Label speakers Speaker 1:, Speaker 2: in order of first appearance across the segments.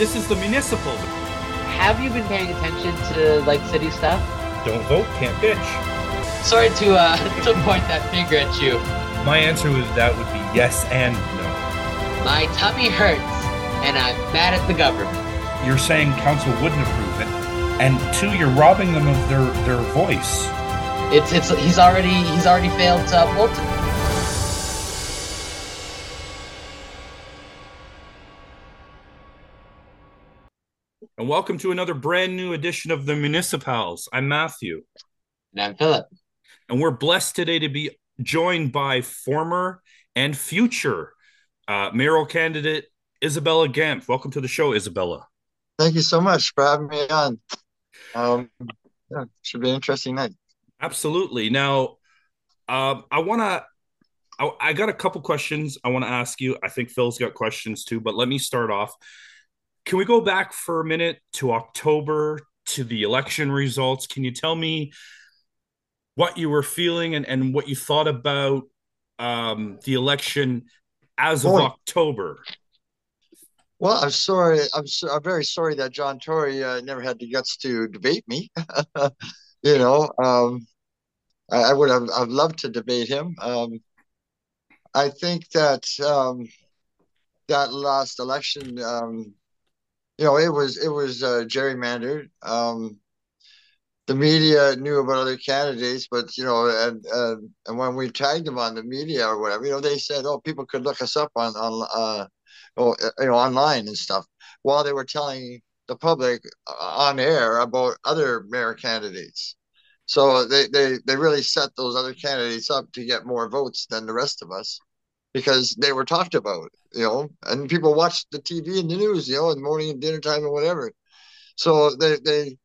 Speaker 1: this is the municipal.
Speaker 2: Have you been paying attention to like city stuff?
Speaker 1: Don't vote, can't bitch.
Speaker 2: Sorry to uh to point that finger at you.
Speaker 1: My answer with that would be yes and no.
Speaker 2: My tummy hurts, and I'm mad at the government.
Speaker 1: You're saying council wouldn't approve it, and two, you're robbing them of their their voice.
Speaker 2: It's it's he's already he's already failed to uphold
Speaker 1: And welcome to another brand new edition of the Municipals. I'm Matthew.
Speaker 2: And I'm Philip.
Speaker 1: And we're blessed today to be joined by former and future uh, mayoral candidate Isabella Gamk. Welcome to the show, Isabella.
Speaker 3: Thank you so much for having me on. Um, yeah, should be an interesting night.
Speaker 1: Absolutely. Now, um, I want to. I, I got a couple questions I want to ask you. I think Phil's got questions too, but let me start off. Can we go back for a minute to October to the election results? Can you tell me what you were feeling and, and what you thought about um, the election as of. October?
Speaker 3: Well, I'm sorry. I'm, so, I'm very sorry that John Tory uh, never had the guts to debate me. you know, um, I, I would have I've loved to debate him. Um, I think that um, that last election, um, you know, it was it was uh, gerrymandered. Um, the media knew about other candidates, but you know, and uh, and when we tagged them on the media or whatever, you know, they said, "Oh, people could look us up on on uh, oh, you know, online and stuff," while they were telling the public uh, on air about other mayor candidates. So they, they, they really set those other candidates up to get more votes than the rest of us because they were talked about, you know, and people watched the TV and the news, you know, in the morning and dinner time and whatever. So they, they, you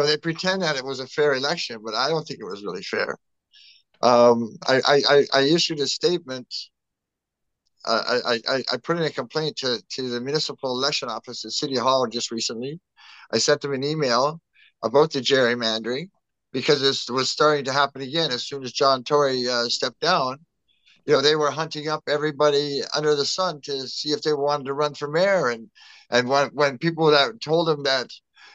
Speaker 3: know, they pretend that it was a fair election, but I don't think it was really fair. Um, I, I, I issued a statement. I, I, I put in a complaint to, to the municipal election office at City Hall just recently. I sent them an email about the gerrymandering because it was starting to happen again as soon as John Tory uh, stepped down. You know, they were hunting up everybody under the sun to see if they wanted to run for mayor. And and when when people that told them that,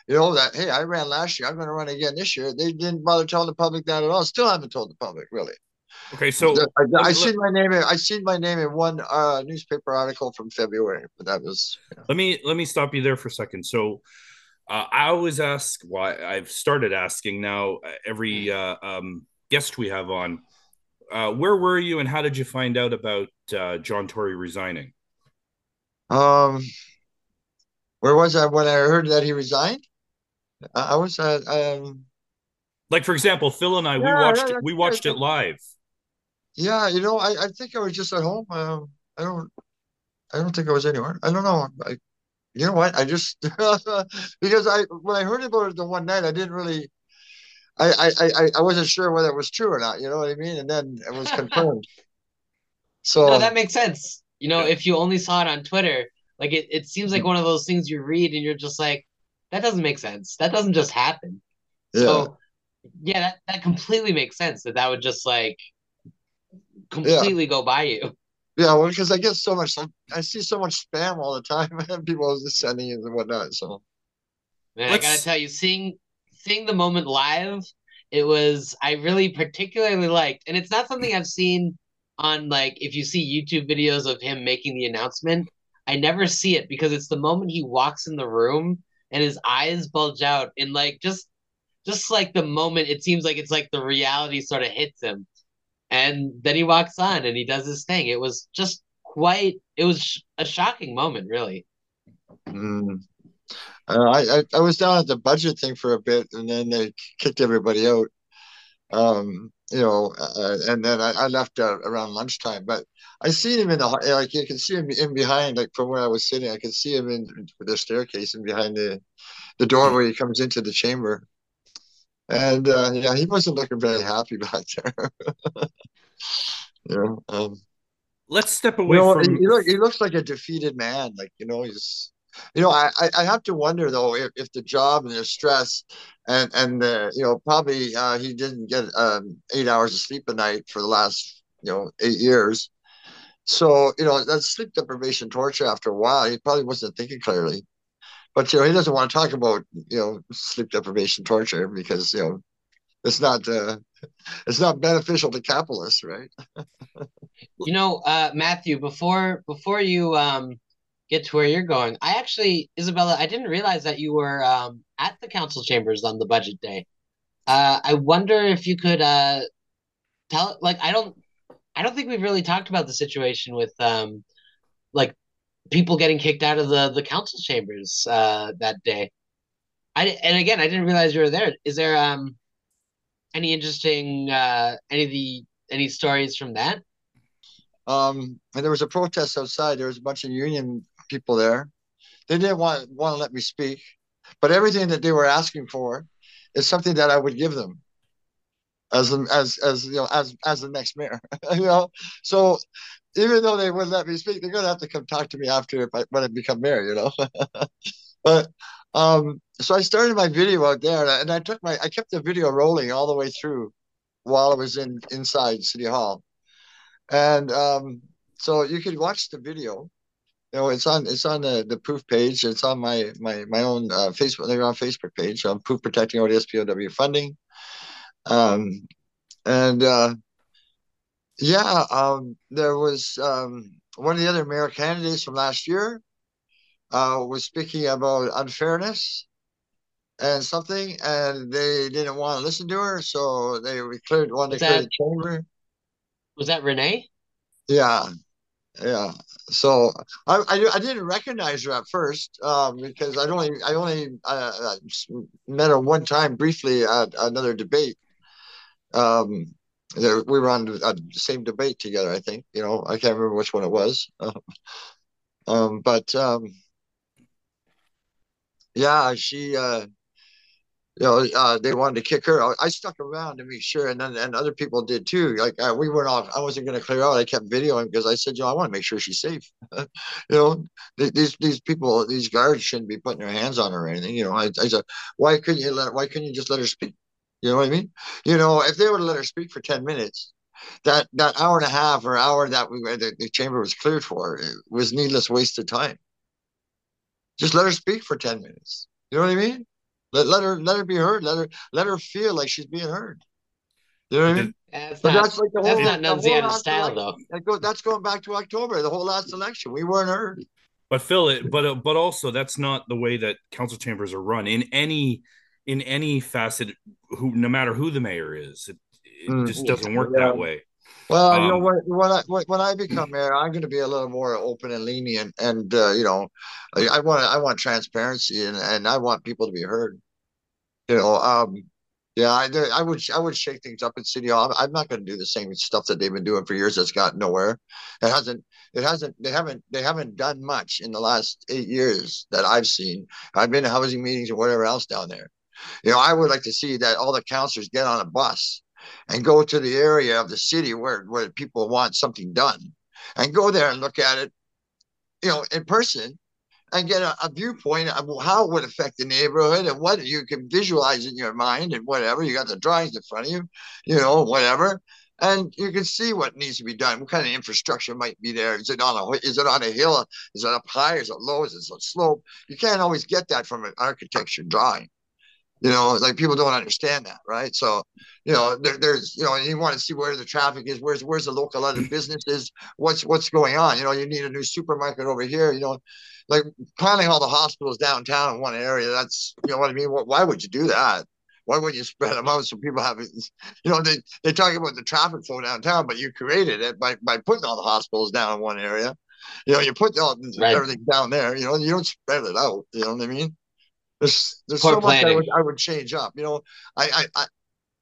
Speaker 3: you know, that hey, I ran last year, I'm going to run again this year, they didn't bother telling the public that at all. Still haven't told the public really.
Speaker 1: Okay, so
Speaker 3: I, I seen my name. In, I seen my name in one uh, newspaper article from February, but that was. You know.
Speaker 1: let me let me stop you there for a second. So uh, I always ask why well, I've started asking now every uh, um, guest we have on. Uh, where were you and how did you find out about uh, John Tory resigning?
Speaker 3: Um, where was I when I heard that he resigned? I, I was at um,
Speaker 1: like for example, Phil and I yeah, we watched yeah, we watched it live.
Speaker 3: Yeah, you know, I, I think I was just at home. Um, I don't I don't think I was anywhere. I don't know. I you know what? I just because I when I heard about it the one night, I didn't really. I, I, I, I wasn't sure whether it was true or not, you know what I mean? And then it was confirmed. so
Speaker 2: no, that makes sense. You know, if you only saw it on Twitter, like it, it seems like mm-hmm. one of those things you read and you're just like, that doesn't make sense. That doesn't just happen.
Speaker 3: Yeah.
Speaker 2: So yeah, that, that completely makes sense that that would just like completely yeah. go by you.
Speaker 3: Yeah, well, because I get so much, I see so much spam all the time, and people just sending it and whatnot. So,
Speaker 2: man, Let's... I gotta tell you, seeing seeing the moment live, it was I really particularly liked, and it's not something I've seen on like if you see YouTube videos of him making the announcement. I never see it because it's the moment he walks in the room and his eyes bulge out, and like just just like the moment it seems like it's like the reality sort of hits him and then he walks on and he does his thing. It was just quite. It was a shocking moment, really.
Speaker 3: Mm. Uh, I, I, I was down at the budget thing for a bit, and then they kicked everybody out. Um, you know, uh, and then I, I left uh, around lunchtime. But I see him in the like you can see him in behind, like from where I was sitting, I could see him in the staircase and behind the the door where he comes into the chamber. And uh, yeah, he wasn't looking very happy back there. you know, um,
Speaker 1: let's step away
Speaker 3: you know,
Speaker 1: from.
Speaker 3: He, look, he looks like a defeated man. Like you know, he's. You know, I, I have to wonder though if, if the job and the stress and and the you know probably uh, he didn't get um, eight hours of sleep a night for the last you know eight years. So you know that sleep deprivation torture after a while he probably wasn't thinking clearly. but you know he doesn't want to talk about you know sleep deprivation torture because you know it's not uh, it's not beneficial to capitalists, right?
Speaker 2: you know, uh, Matthew, before before you um, get to where you're going, I actually, Isabella, I didn't realize that you were um, at the council chambers on the budget day. Uh, I wonder if you could uh, tell, like, I don't, I don't think we've really talked about the situation with, um, like, people getting kicked out of the the council chambers uh, that day. I and again, I didn't realize you were there. Is there um any interesting uh any of the any stories from that?
Speaker 3: Um, and there was a protest outside. There was a bunch of union people there. They didn't want want to let me speak, but everything that they were asking for is something that I would give them as as as you know as as the next mayor. you know, so even though they wouldn't let me speak, they're gonna have to come talk to me after if I when I become mayor. You know, but um, so I started my video out there, and I, and I took my I kept the video rolling all the way through while I was in inside City Hall, and um, so you could watch the video. You know, it's on it's on the the POOF page. It's on my my my own uh, Facebook. They're on Facebook page. on POOF protecting ODSP OW funding. Um, and uh, yeah, um, there was um, one of the other mayor candidates from last year uh, was speaking about unfairness and something, and they didn't want to listen to her, so they cleared one to clear the chamber.
Speaker 2: Was that Renee?
Speaker 3: Yeah, yeah. So I, I, I didn't recognize her at first um, because I only I only uh, uh met her one time briefly at another debate. Um, we were on the same debate together. I think you know I can't remember which one it was. um, but um, yeah, she uh, you know, uh, they wanted to kick her. I stuck around to make sure, and then and other people did too. Like uh, we weren't off. I wasn't going to clear out. I kept videoing because I said, you know, I want to make sure she's safe. you know, these these people, these guards shouldn't be putting their hands on her or anything. You know, I, I said, why couldn't you let? Why couldn't you just let her speak? You know what I mean? You know, if they would have let her speak for ten minutes, that that hour and a half or hour that we the, the chamber was cleared for was needless wasted time. Just let her speak for ten minutes. You know what I mean? Let, let her let her be heard. Let her let her feel like she's being heard. You know what I mean?
Speaker 2: That's but not, that's like the whole, that's not Nunziata style, though.
Speaker 3: That goes, that's going back to October, the whole last election. We weren't heard.
Speaker 1: But Phil, it, but uh, but also that's not the way that council chambers are run in any in any facet. Who, no matter who the mayor is, it, it mm. just doesn't work yeah. that way.
Speaker 3: Well, um, you know, um, when, when I when I become mayor, I'm going to be a little more open and lenient, and uh, you know, I, want I want transparency, and, and I want people to be heard. You know, um, yeah, I, I would I would shake things up in City Hall. I'm not going to do the same stuff that they've been doing for years. That's got nowhere. It hasn't. It hasn't. They haven't. They haven't done much in the last eight years that I've seen. I've been to housing meetings and whatever else down there. You know, I would like to see that all the councilors get on a bus and go to the area of the city where, where people want something done and go there and look at it, you know, in person and get a, a, viewpoint of how it would affect the neighborhood and what you can visualize in your mind and whatever. You got the drawings in front of you, you know, whatever. And you can see what needs to be done. What kind of infrastructure might be there? Is it on a is it on a hill? Is it up high? Is it low? Is it a slope? You can't always get that from an architecture drawing. You know, like people don't understand that, right? So, you know, there, there's, you know, you want to see where the traffic is, where's where's the local other mm-hmm. businesses, what's what's going on. You know, you need a new supermarket over here. You know, like planning all the hospitals downtown in one area. That's, you know what I mean. Why would you do that? Why wouldn't you spread them out so people have, you know, they they talk about the traffic flow downtown, but you created it by by putting all the hospitals down in one area. You know, you put all right. everything down there. You know, you don't spread it out. You know what I mean? There's there's Poor so planning. much I would I would change up. You know, I I, I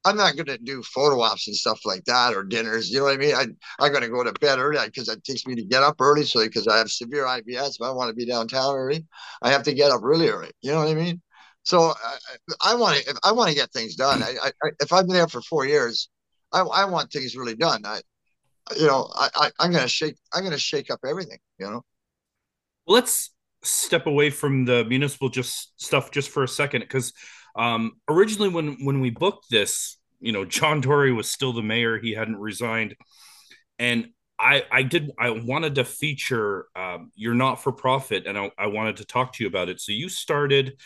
Speaker 3: I'm not going to do photo ops and stuff like that or dinners. You know what I mean? I, I'm going to go to bed early because it takes me to get up early. So because I have severe IBS, if I want to be downtown early, I have to get up really early. You know what I mean? So I, I want to, I want to get things done. I, I, if I've been there for four years, I, I want things really done. I, you know, I, I I'm going to shake, I'm going to shake up everything. You know.
Speaker 1: Let's step away from the municipal just stuff just for a second because um, originally when when we booked this, you know, John Tory was still the mayor; he hadn't resigned, and I, I did I wanted to feature um, your not for profit, and I, I, wanted to talk to you about it. So you started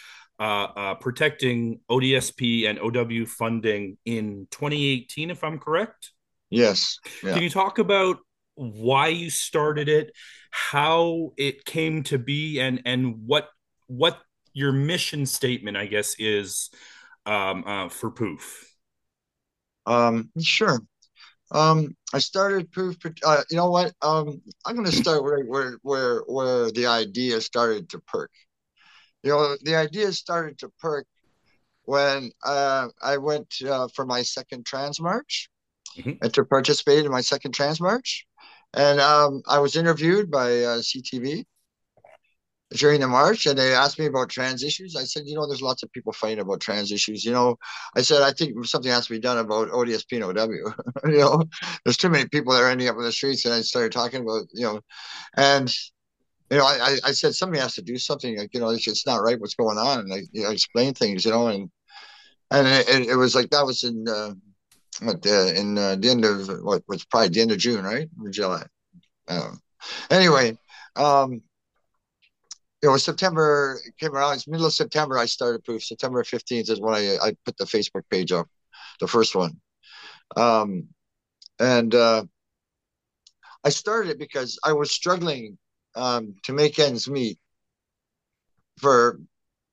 Speaker 1: uh, uh, protecting ODSP and OW funding in 2018, if I'm correct.
Speaker 3: Yes.
Speaker 1: Yeah. Can you talk about why you started it, how it came to be, and and what what your mission statement, I guess, is um, uh, for Poof?
Speaker 3: Um, sure. Um, I started Poof. Uh, you know what? Um, I'm going to start where where where where the idea started to perk. You know, the idea started to perk when uh, I went uh, for my second trans march mm-hmm. and to participate in my second trans march. And um, I was interviewed by uh, CTV, during the march and they asked me about trans issues. I said, you know, there's lots of people fighting about trans issues. You know, I said, I think something has to be done about ODSP and OW. you know, there's too many people that are ending up in the streets. And I started talking about, you know, and, you know, I, I said, somebody has to do something. Like, you know, it's, it's not right what's going on. And I, you know, explain things, you know, and, and it, it was like that was in, uh, what, uh, in uh, the end of what was probably the end of June, right? Or July. Um, anyway, um, it was September came around. It's middle of September. I started Poof. September fifteenth is when I I put the Facebook page up, the first one, um, and uh, I started it because I was struggling um, to make ends meet for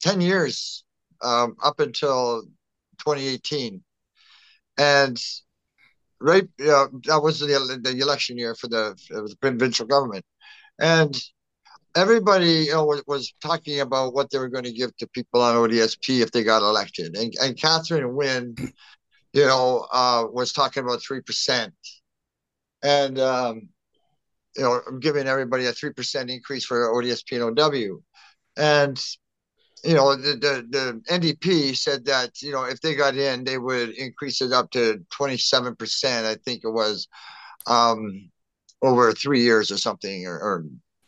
Speaker 3: ten years um, up until 2018, and right, uh, that was the the election year for the, the provincial government, and everybody you know, was, was, talking about what they were going to give to people on ODSP if they got elected. And, and Kathleen Wynne, you know, uh, was talking about 3%. And, um, you know, giving everybody a 3% increase for ODSP and OW. And, you know, the, the, the NDP said that, you know, if they got in, they would increase it up to 27%, I think it was, um, over three years or something, or, or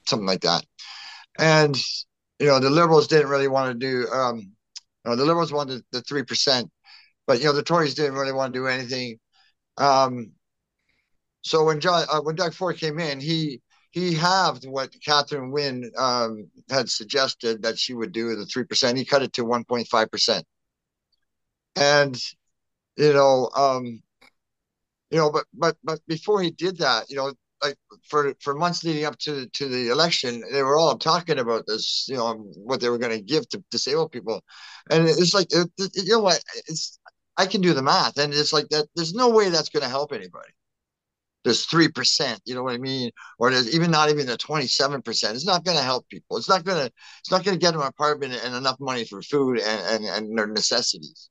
Speaker 3: something like that. And you know, the liberals didn't really want to do. Um, you know, the liberals wanted the three percent, but you know, the Tories didn't really want to do anything. Um, so when John, uh, when Doug Ford came in, he he halved what Kathleen Wynne um, had suggested that she would do the three percent. He cut it to one point five percent, and you know, um, you know, but but but before he did that, you know, like for for months leading up to to the election, they were all talking about this, you know, what they were going to give to disabled people, and it's like, it, it, you know what, it's I can do the math, and it's like that. There's no way that's going to help anybody. There's three percent, you know what I mean, or there's even not even the twenty seven percent. It's not going to help people. It's not going to. It's not going to get them an apartment and enough money for food and, and and their necessities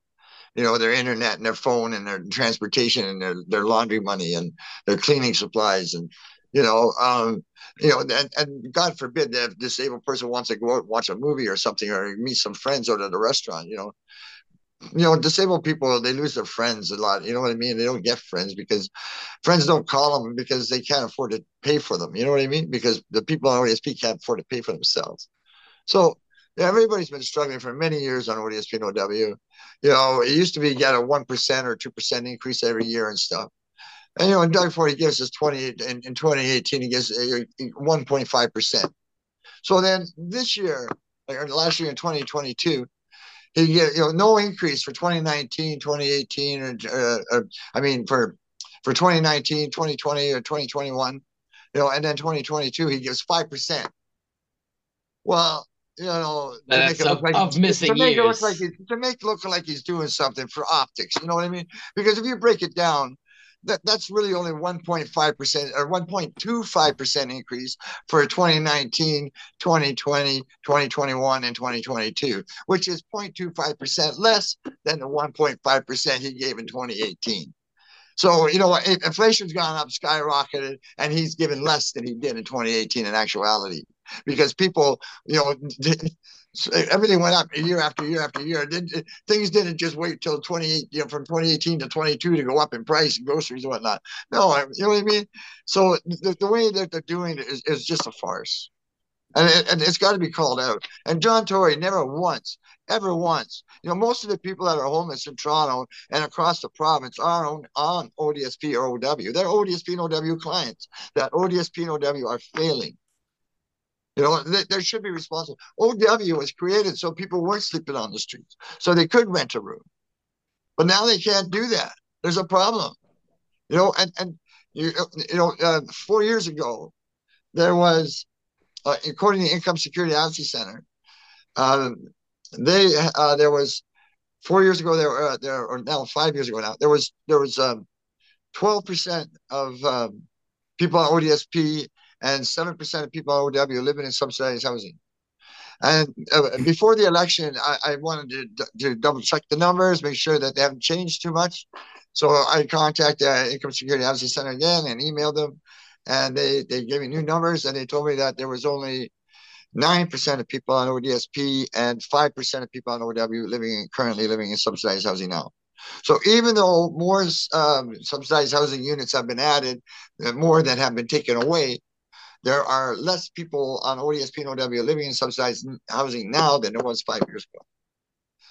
Speaker 3: you know their internet and their phone and their transportation and their, their laundry money and their cleaning supplies and you know um you know and, and god forbid that disabled person wants to go out and watch a movie or something or meet some friends out at a restaurant you know you know disabled people they lose their friends a lot you know what i mean they don't get friends because friends don't call them because they can't afford to pay for them you know what i mean because the people on ODSP can't afford to pay for themselves so everybody's been struggling for many years on ODSP and OW. You know, it used to be get a one percent or two percent increase every year and stuff. And you know, in Doug Ford, he gives us twenty in, in 2018, he gives uh, one point five percent. So then this year, or last year in 2022, he you know no increase for 2019, 2018, or, uh, or I mean for for 2019, 2020, or 2021, you know, and then 2022 he gives five percent. Well, you know, to make it look like of missing to make years. it look like to make it look like he's doing something for optics. You know what I mean? Because if you break it down, that that's really only 1.5 percent or 1.25 percent increase for 2019, 2020, 2021, and 2022, which is 0.25 percent less than the 1.5 percent he gave in 2018. So, you know, inflation's gone up, skyrocketed, and he's given less than he did in 2018 in actuality because people, you know, everything went up year after year after year. things didn't just wait till 28, you know, from 2018 to 22 to go up in price and groceries and whatnot. No, you know what I mean? So the, the way that they're doing it is, is just a farce. And, it, and it's got to be called out. And John Tory never once, ever once, you know, most of the people that are homeless in Toronto and across the province are on, on ODSP or OW. They're ODSP and OW clients. That ODSP and OW are failing. You know, they, they should be responsible. OW was created so people weren't sleeping on the streets, so they could rent a room. But now they can't do that. There's a problem. You know, and and you you know, uh, four years ago, there was, uh, according to the Income Security Advocacy Center, uh, they uh, there was four years ago there uh, there or now five years ago now there was there was um, 12% of um, people on ODSP and 7% of people on OW living in subsidized housing. And uh, before the election, I, I wanted to, to, double check the numbers, make sure that they haven't changed too much. So I contacted the Income Security Advocacy Center again and emailed them. And they, they gave me new numbers and they told me that there was only 9% of people on ODSP and 5% of people on OW living currently living in subsidized housing now. So even though more um, subsidized housing units have been added, uh, more that have been taken away, there are less people on ODSP and OW living in subsidized housing now than there was five years ago.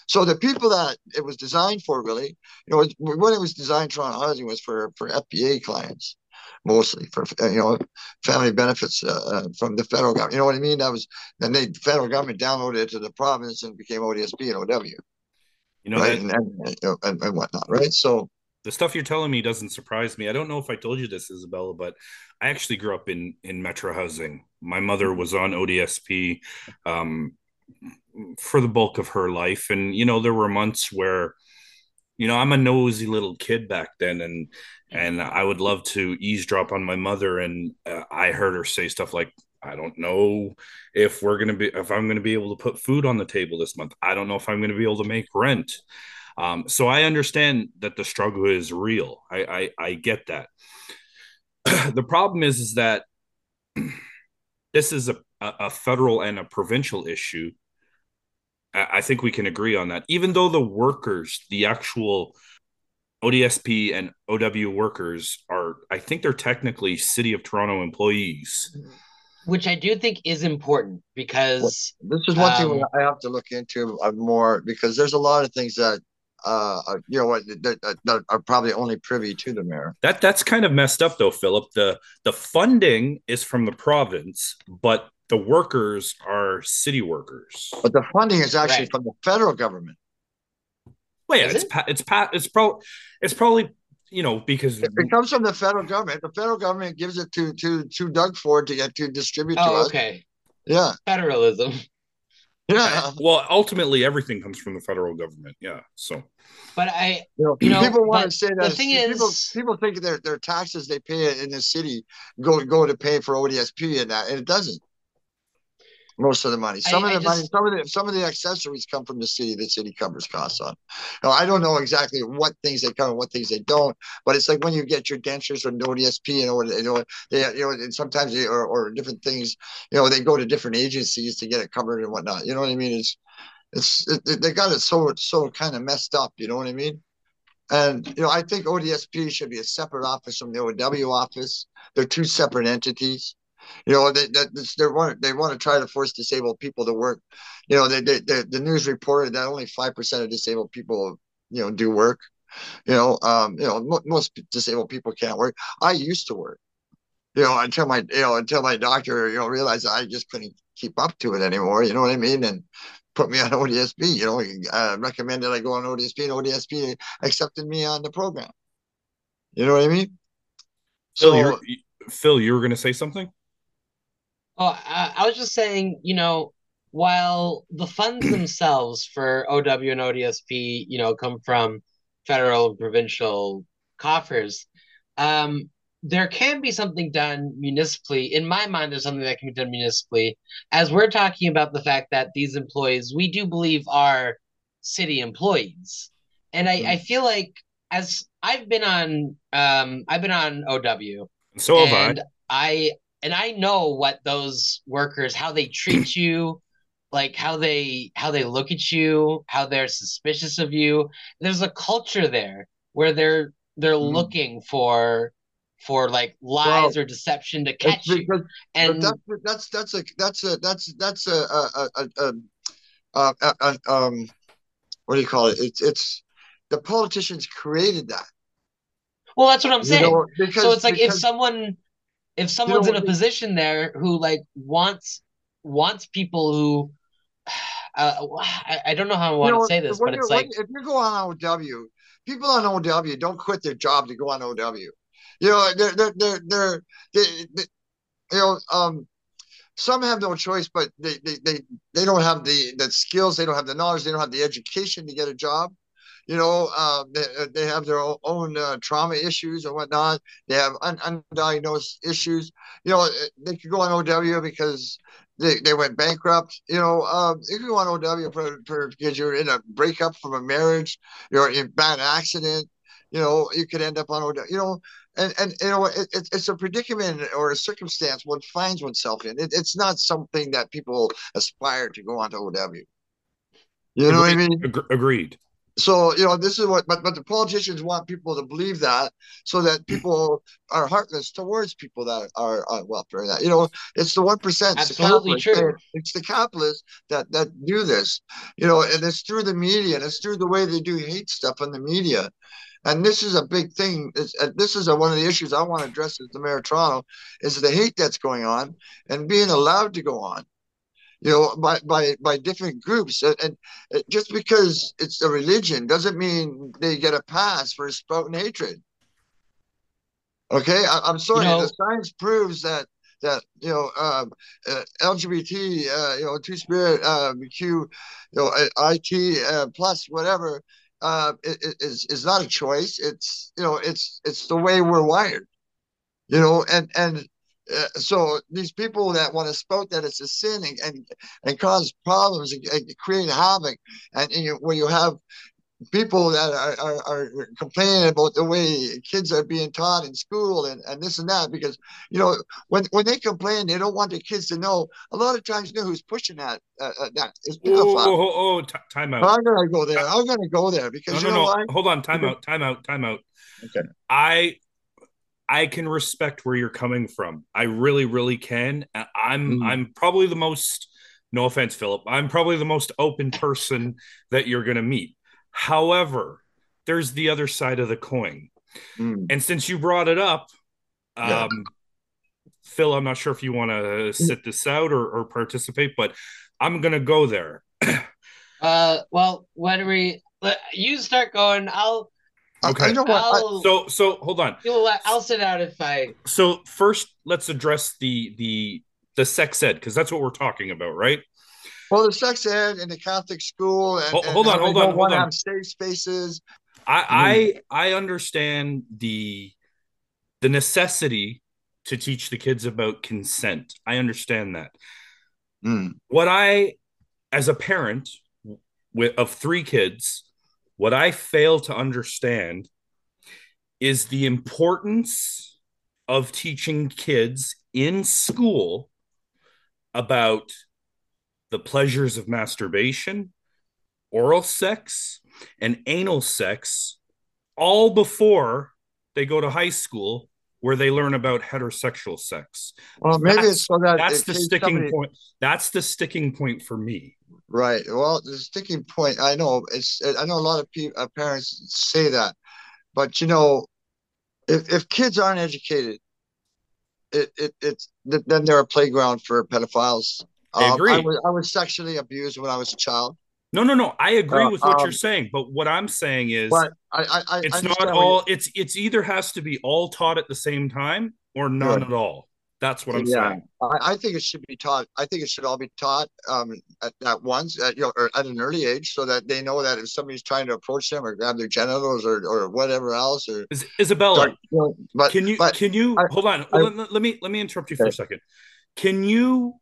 Speaker 3: So the people that it was designed for, really, you know, when it was designed, Toronto Housing was for for FBA clients, mostly for you know family benefits uh, uh, from the federal government. You know what I mean? That was then the federal government downloaded it to the province and became ODSP and OW.
Speaker 1: You know,
Speaker 3: right?
Speaker 1: that,
Speaker 3: and, and, and, and whatnot, right? So
Speaker 1: the stuff you're telling me doesn't surprise me. I don't know if I told you this, Isabella, but I actually grew up in in Metro housing. My mother was on ODSP um, for the bulk of her life, and you know there were months where, you know, I'm a nosy little kid back then, and and I would love to eavesdrop on my mother, and uh, I heard her say stuff like, I don't know if we're gonna be if I'm gonna be able to put food on the table this month. I don't know if I'm gonna be able to make rent. Um, so I understand that the struggle is real. I I, I get that. the problem is is that this is a, a federal and a provincial issue. I think we can agree on that. Even though the workers, the actual ODSP and OW workers are, I think they're technically City of Toronto employees.
Speaker 2: Which I do think is important because
Speaker 3: well, this is one um, thing I have to look into more because there's a lot of things that uh, uh, you know what that, that, are probably only privy to the mayor.
Speaker 1: That that's kind of messed up though, Philip. The the funding is from the province, but the workers are city workers.
Speaker 3: But the funding is actually right. from the federal government.
Speaker 1: Well, yeah, is it's it? pa- it's pa- it's pro it's probably you know because
Speaker 3: it, it comes from the federal government. The federal government gives it to to to Doug Ford to get to distribute
Speaker 2: oh,
Speaker 3: to us.
Speaker 2: Okay.
Speaker 3: Yeah.
Speaker 2: Federalism.
Speaker 3: Yeah.
Speaker 1: Well, ultimately, everything comes from the federal government. Yeah. So.
Speaker 2: But I,
Speaker 3: you know, you know people want to say that
Speaker 2: the thing
Speaker 3: people,
Speaker 2: is,
Speaker 3: people think their their taxes they pay in the city go go to pay for ODSP and that, and it doesn't most of the money. Some I, of the just, money, some of the some of the accessories come from the city. The city covers costs on. Now, I don't know exactly what things they cover, what things they don't, but it's like when you get your dentures or ODSP, you know, you know, they, you know, and sometimes they or, or different things, you know, they go to different agencies to get it covered and whatnot. You know what I mean? It's it's it, they got it so so kind of messed up. You know what I mean? And you know, I think ODSP should be a separate office from the OW office. They're two separate entities. You know, they they want they want to try to force disabled people to work. You know, they, they, they the news reported that only five percent of disabled people you know do work. You know, um, you know most disabled people can't work. I used to work. You know, until my you know until my doctor you know realized I just couldn't keep up to it anymore. You know what I mean? And put me on ODSP. You know, uh, recommended I go on ODSP, and ODSP accepted me on the program. You know what I mean?
Speaker 1: Phil, so, Phil, you were going to say something.
Speaker 2: Oh, I, I was just saying, you know, while the funds themselves for OW and ODSP, you know, come from federal and provincial coffers, um, there can be something done municipally. In my mind, there's something that can be done municipally. As we're talking about the fact that these employees, we do believe are city employees. And I, I hmm. feel like as I've been on um I've been on OW.
Speaker 1: So have I.
Speaker 2: I and I know what those workers how they treat you, like how they how they look at you, how they're suspicious of you. There's a culture there where they're they're mm. looking for for like lies well, or deception to catch because, you. And
Speaker 3: that's that's that's a that's a that's that's a a, a, a, a, a, a um what do you call it? It's it's the politicians created that.
Speaker 2: Well, that's what I'm saying. You know, because, so it's like because, if someone if someone's in a position there who like wants wants people who uh, I, I don't know how I want you know, to say this, but it's like
Speaker 3: if you go on OW, people on OW don't quit their job to go on OW. You know, they're they're they're, they're they, they, you know um some have no choice, but they, they they they don't have the the skills, they don't have the knowledge, they don't have the education to get a job. You know, uh, they, they have their own uh, trauma issues or whatnot. They have un- undiagnosed issues. You know, they could go on OW because they, they went bankrupt. You know, um, if you want OW for, for, because you're in a breakup from a marriage, you're in bad accident, you know, you could end up on OW. You know, and and you know, it, it's a predicament or a circumstance one finds oneself in. It, it's not something that people aspire to go on to OW. You know Agreed. what I mean?
Speaker 1: Agreed.
Speaker 3: So you know this is what, but but the politicians want people to believe that, so that people are heartless towards people that are on welfare. That you know, it's the one percent.
Speaker 2: Absolutely true.
Speaker 3: It's the capitalists that that do this. You know, and it's through the media, and it's through the way they do hate stuff on the media. And this is a big thing. It's, uh, this is a, one of the issues I want to address as the mayor of Toronto is the hate that's going on and being allowed to go on you know, by by by different groups, and, and just because it's a religion doesn't mean they get a pass for spouting hatred. Okay, I, am sorry. You know, the science proves that that you know um, uh, LGBT, uh, you know, Two Spirit, uh, Q, you know, uh, IT uh, plus whatever uh, is is not a choice. It's you know, it's it's the way we're wired. You know, and and uh, so these people that want to spout that it's a sin and and, and cause problems and, and create havoc, and, and you, where you have people that are, are, are, complaining about the way kids are being taught in school and, and this and that because you know when when they complain they don't want the kids to know. A lot of times you know who's pushing that uh, uh that is
Speaker 1: oh, oh, oh, oh t- time out.
Speaker 3: I'm gonna go there. I'm gonna go there because no, no, no.
Speaker 1: hold on time out time out time out. Okay. I I can respect where you're coming from. I really, really can. I'm mm. I'm probably the most no offense, Philip. I'm probably the most open person that you're gonna meet. However, there's the other side of the coin. Mm. And since you brought it up, yeah. um, Phil, I'm not sure if you want to mm. sit this out or, or participate, but I'm gonna go there.
Speaker 2: uh, well, when we you start going, I'll
Speaker 1: Okay. know what? so so hold on.
Speaker 2: I'll sit out if I.
Speaker 1: So first, let's address the the the sex ed because that's what we're talking about, right?
Speaker 3: Well, the sex ed in the Catholic school. And,
Speaker 1: hold, hold on, hold on, hold on.
Speaker 3: Safe spaces.
Speaker 1: I, mm. I I understand the the necessity to teach the kids about consent. I understand that. Mm. What I, as a parent with of three kids, what I fail to understand is the importance of teaching kids in school about the pleasures of masturbation, oral sex, and anal sex all before they go to high school where they learn about heterosexual sex.
Speaker 3: Well, maybe that's, it's so that
Speaker 1: that's the sticking somebody... point. That's the sticking point for me.
Speaker 3: Right. Well, the sticking point. I know it's. I know a lot of people, uh, parents say that, but you know, if if kids aren't educated, it it it's then they're a playground for pedophiles.
Speaker 1: I um. I
Speaker 3: was, I was sexually abused when I was a child.
Speaker 1: No, no, no. I agree uh, with what um, you're saying, but what I'm saying is,
Speaker 3: but I, I, I
Speaker 1: it's not all. It's it's either has to be all taught at the same time or none at all. That's what I'm yeah, saying.
Speaker 3: I, I, think it should be taught. I think it should all be taught um, at, at once, at, you know, or at an early age, so that they know that if somebody's trying to approach them or grab their genitals or, or whatever else, or
Speaker 1: Is, Isabella, start, you know, but, can you but can you I, hold on? I, let, let, me let me interrupt you for a second. Can you?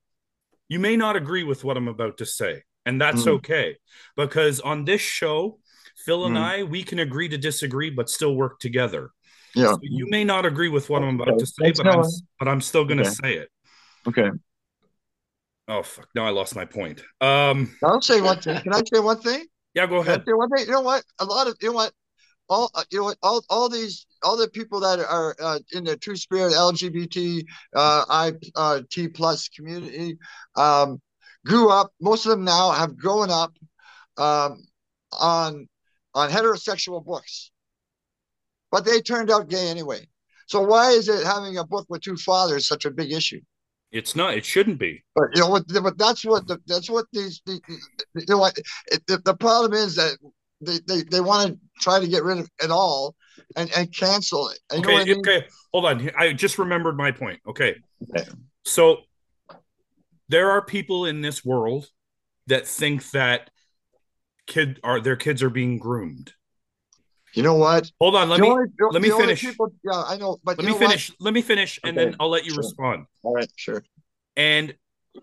Speaker 1: You may not agree with what I'm about to say, and that's mm. okay, because on this show, Phil and mm. I we can agree to disagree, but still work together.
Speaker 3: Yeah. So
Speaker 1: you may not agree with what I'm about to say, but I'm, but I'm still going to okay. say it.
Speaker 3: Okay.
Speaker 1: Oh fuck! Now I lost my point. Um,
Speaker 3: I'll say one thing. Can I say one thing?
Speaker 1: Yeah, go ahead.
Speaker 3: one thing. You know what? A lot of you know what? all uh, you know what all all these all the people that are uh, in the Two Spirit LGBT uh, I uh, T plus community um, grew up. Most of them now have grown up um, on on heterosexual books, but they turned out gay anyway. So why is it having a book with two fathers such a big issue?
Speaker 1: It's not. It shouldn't be.
Speaker 3: But you know, but that's what the, that's what these, the, you know what it, the, the problem is that they, they, they want to try to get rid of it all and, and cancel it.
Speaker 1: And okay, I mean? okay, hold on. I just remembered my point. Okay. okay. So there are people in this world that think that kid are their kids are being groomed.
Speaker 3: You know what?
Speaker 1: Hold on, let the me only, let me finish.
Speaker 3: People, yeah, I know, but
Speaker 1: let me finish. What? Let me finish, and okay. then I'll let you
Speaker 3: sure.
Speaker 1: respond.
Speaker 3: All right, sure.
Speaker 1: And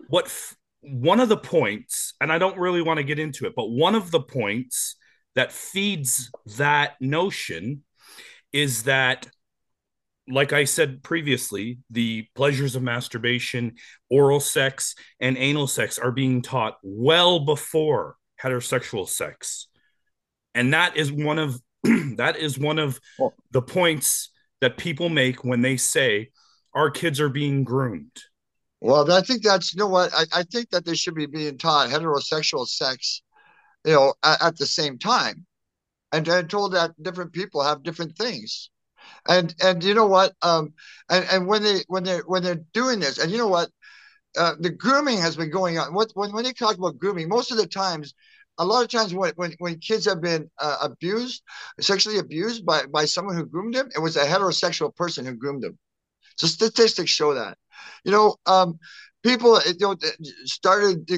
Speaker 1: what f- one of the points, and I don't really want to get into it, but one of the points that feeds that notion is that like I said previously, the pleasures of masturbation, oral sex, and anal sex are being taught well before heterosexual sex. And that is one of that is one of the points that people make when they say our kids are being groomed.
Speaker 3: Well, I think that's you know what I, I think that they should be being taught heterosexual sex, you know, at, at the same time, and I'm told that different people have different things, and and you know what, um, and and when they when they when they're doing this, and you know what, uh, the grooming has been going on. What when when they talk about grooming, most of the times a lot of times when, when, when kids have been uh, abused, sexually abused by, by someone who groomed them, it was a heterosexual person who groomed them. So statistics show that. You know, um, people you know, started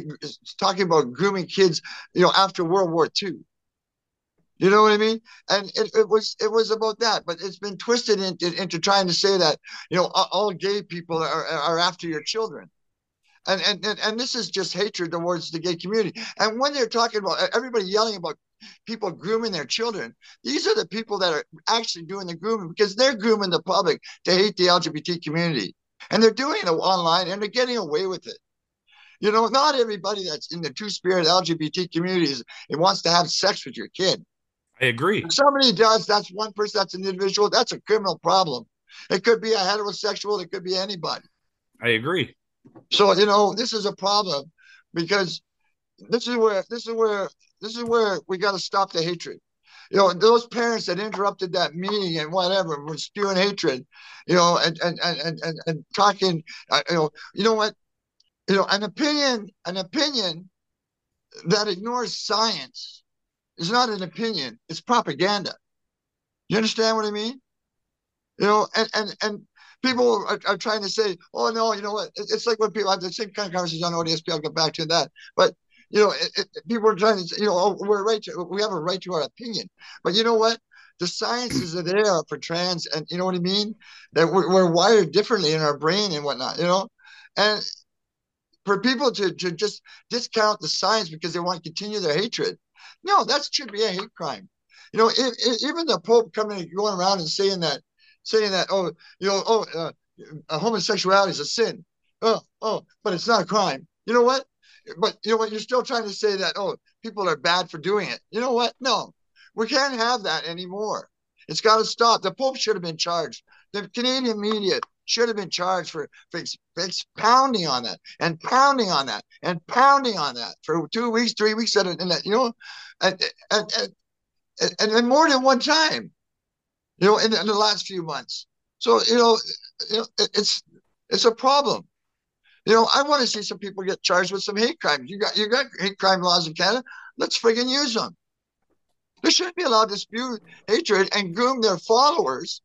Speaker 3: talking about grooming kids, you know, after World War II. You know what I mean? And it, it was it was about that, but it's been twisted into, into trying to say that you know all, gay people are, are after your children and, and and and this is just hatred towards the gay community. And when they're talking about everybody yelling about people grooming their children, these are the people that are actually doing the grooming because they're grooming the public to hate the LGBT community, and they're doing it online and they're getting away with it. You know, not everybody that's in the two spirit LGBT communities it wants to have sex with your kid.
Speaker 1: I agree.
Speaker 3: If somebody does, that's one person, that's an individual, that's a criminal problem. It could be a heterosexual, it could be anybody.
Speaker 1: I agree.
Speaker 3: So you know, this is a problem because this is where this is where this is where we got to stop the hatred. You know, those parents that interrupted that meeting and whatever were spewing hatred, you know, and and and and, and talking, uh, you know, you know what, you know, an opinion, an opinion that ignores science is not an opinion; it's propaganda. You understand what I mean? You know, and and and people are, are, trying to say, oh no, you know what? It's like when people have the same kind of conversation on ODSP. I'll get back to that. But you know, it, it, people are trying to say, you know, oh, we're right. To, we have a right to our opinion. But you know what? The sciences are there for trans, and you know what I mean. That we're, we're wired differently in our brain and whatnot. You know, and for people to, to just discount the science because they want to continue their hatred, no, that should be a hate crime. You know, even the Pope coming going around and saying that saying that oh you know oh uh, homosexuality is a sin. Oh oh but it's not a crime. You know what? But you know what? You're still trying to say that oh people are bad for doing it. You know what? No. We can't have that anymore. It's got to stop. The pope should have been charged. The canadian media should have been charged for, for pounding on that and pounding on that and pounding on that for two weeks three weeks at and that you know and and, and, and more than one time you know, in, in the last few months. So, you know, you know, it's it's a problem. You know, I want to see some people get charged with some hate crimes. You got you got hate crime laws in Canada. Let's friggin' use them. They shouldn't be allowed to spew hatred and groom their followers.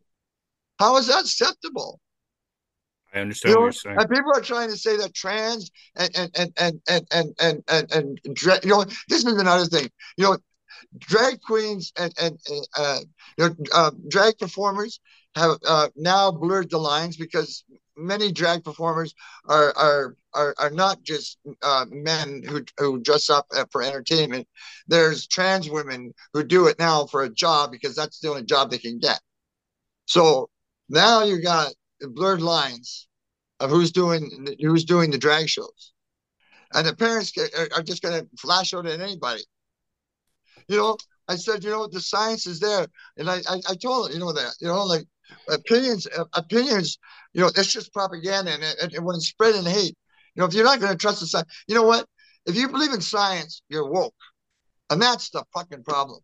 Speaker 3: How is that acceptable?
Speaker 1: I understand you know, what you're saying.
Speaker 3: And people are trying to say that trans and and and and and and and, and, and you know this is another thing. You know, drag queens and and uh, you know, uh, drag performers have uh, now blurred the lines because many drag performers are are are, are not just uh, men who who dress up uh, for entertainment. There's trans women who do it now for a job because that's the only job they can get. So now you got blurred lines of who's doing who's doing the drag shows, and the parents are, just going to flash out at anybody. You know, I said, you know, the science is there, and I I, I told you know that, you know, like opinions uh, opinions, you know, it's just propaganda, and, and, and when it's spreading hate, you know, if you're not going to trust the science, you know what? If you believe in science, you're woke, and that's the fucking problem.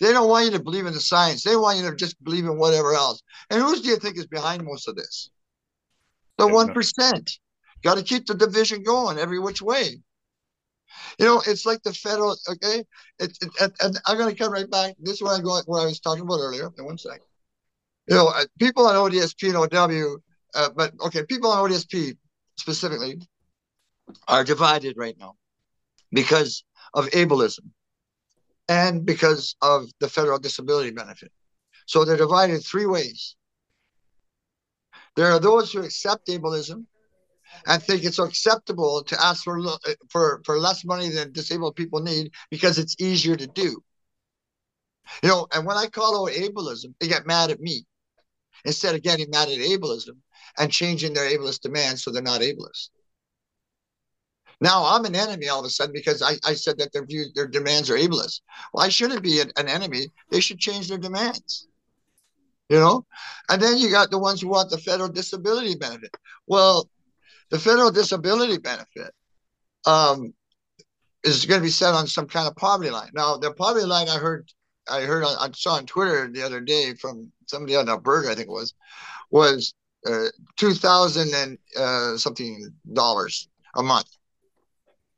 Speaker 3: They don't want you to believe in the science. They want you to just believe in whatever else. And who do you think is behind most of this? The one percent. Got to keep the division going every which way. You know, it's like the federal. Okay, it, it, it and I'm going to come right back. This is where I go. Where I was talking about earlier. In one second. You know, uh, people on ODSP and OW, uh, but okay, people on ODSP specifically are divided right now because of ableism and because of the federal disability benefit. So they're divided three ways. There are those who accept ableism and think it's acceptable to ask for for for less money than disabled people need because it's easier to do. You know, and when I call out ableism, they get mad at me instead of getting mad at ableism and changing their ableist demands so they're not ableist. Now I'm an enemy all of a sudden because I, I said that their views, their demands are ableist. Well, I shouldn't be an, an enemy. They should change their demands. You know? And then you got the ones who want the federal disability benefit. Well, the federal disability benefit um, is going to be set on some kind of poverty line. Now, the poverty line I heard, I heard, I saw on Twitter the other day from somebody on Alberta, I think it was, was uh, two thousand and uh, something dollars a month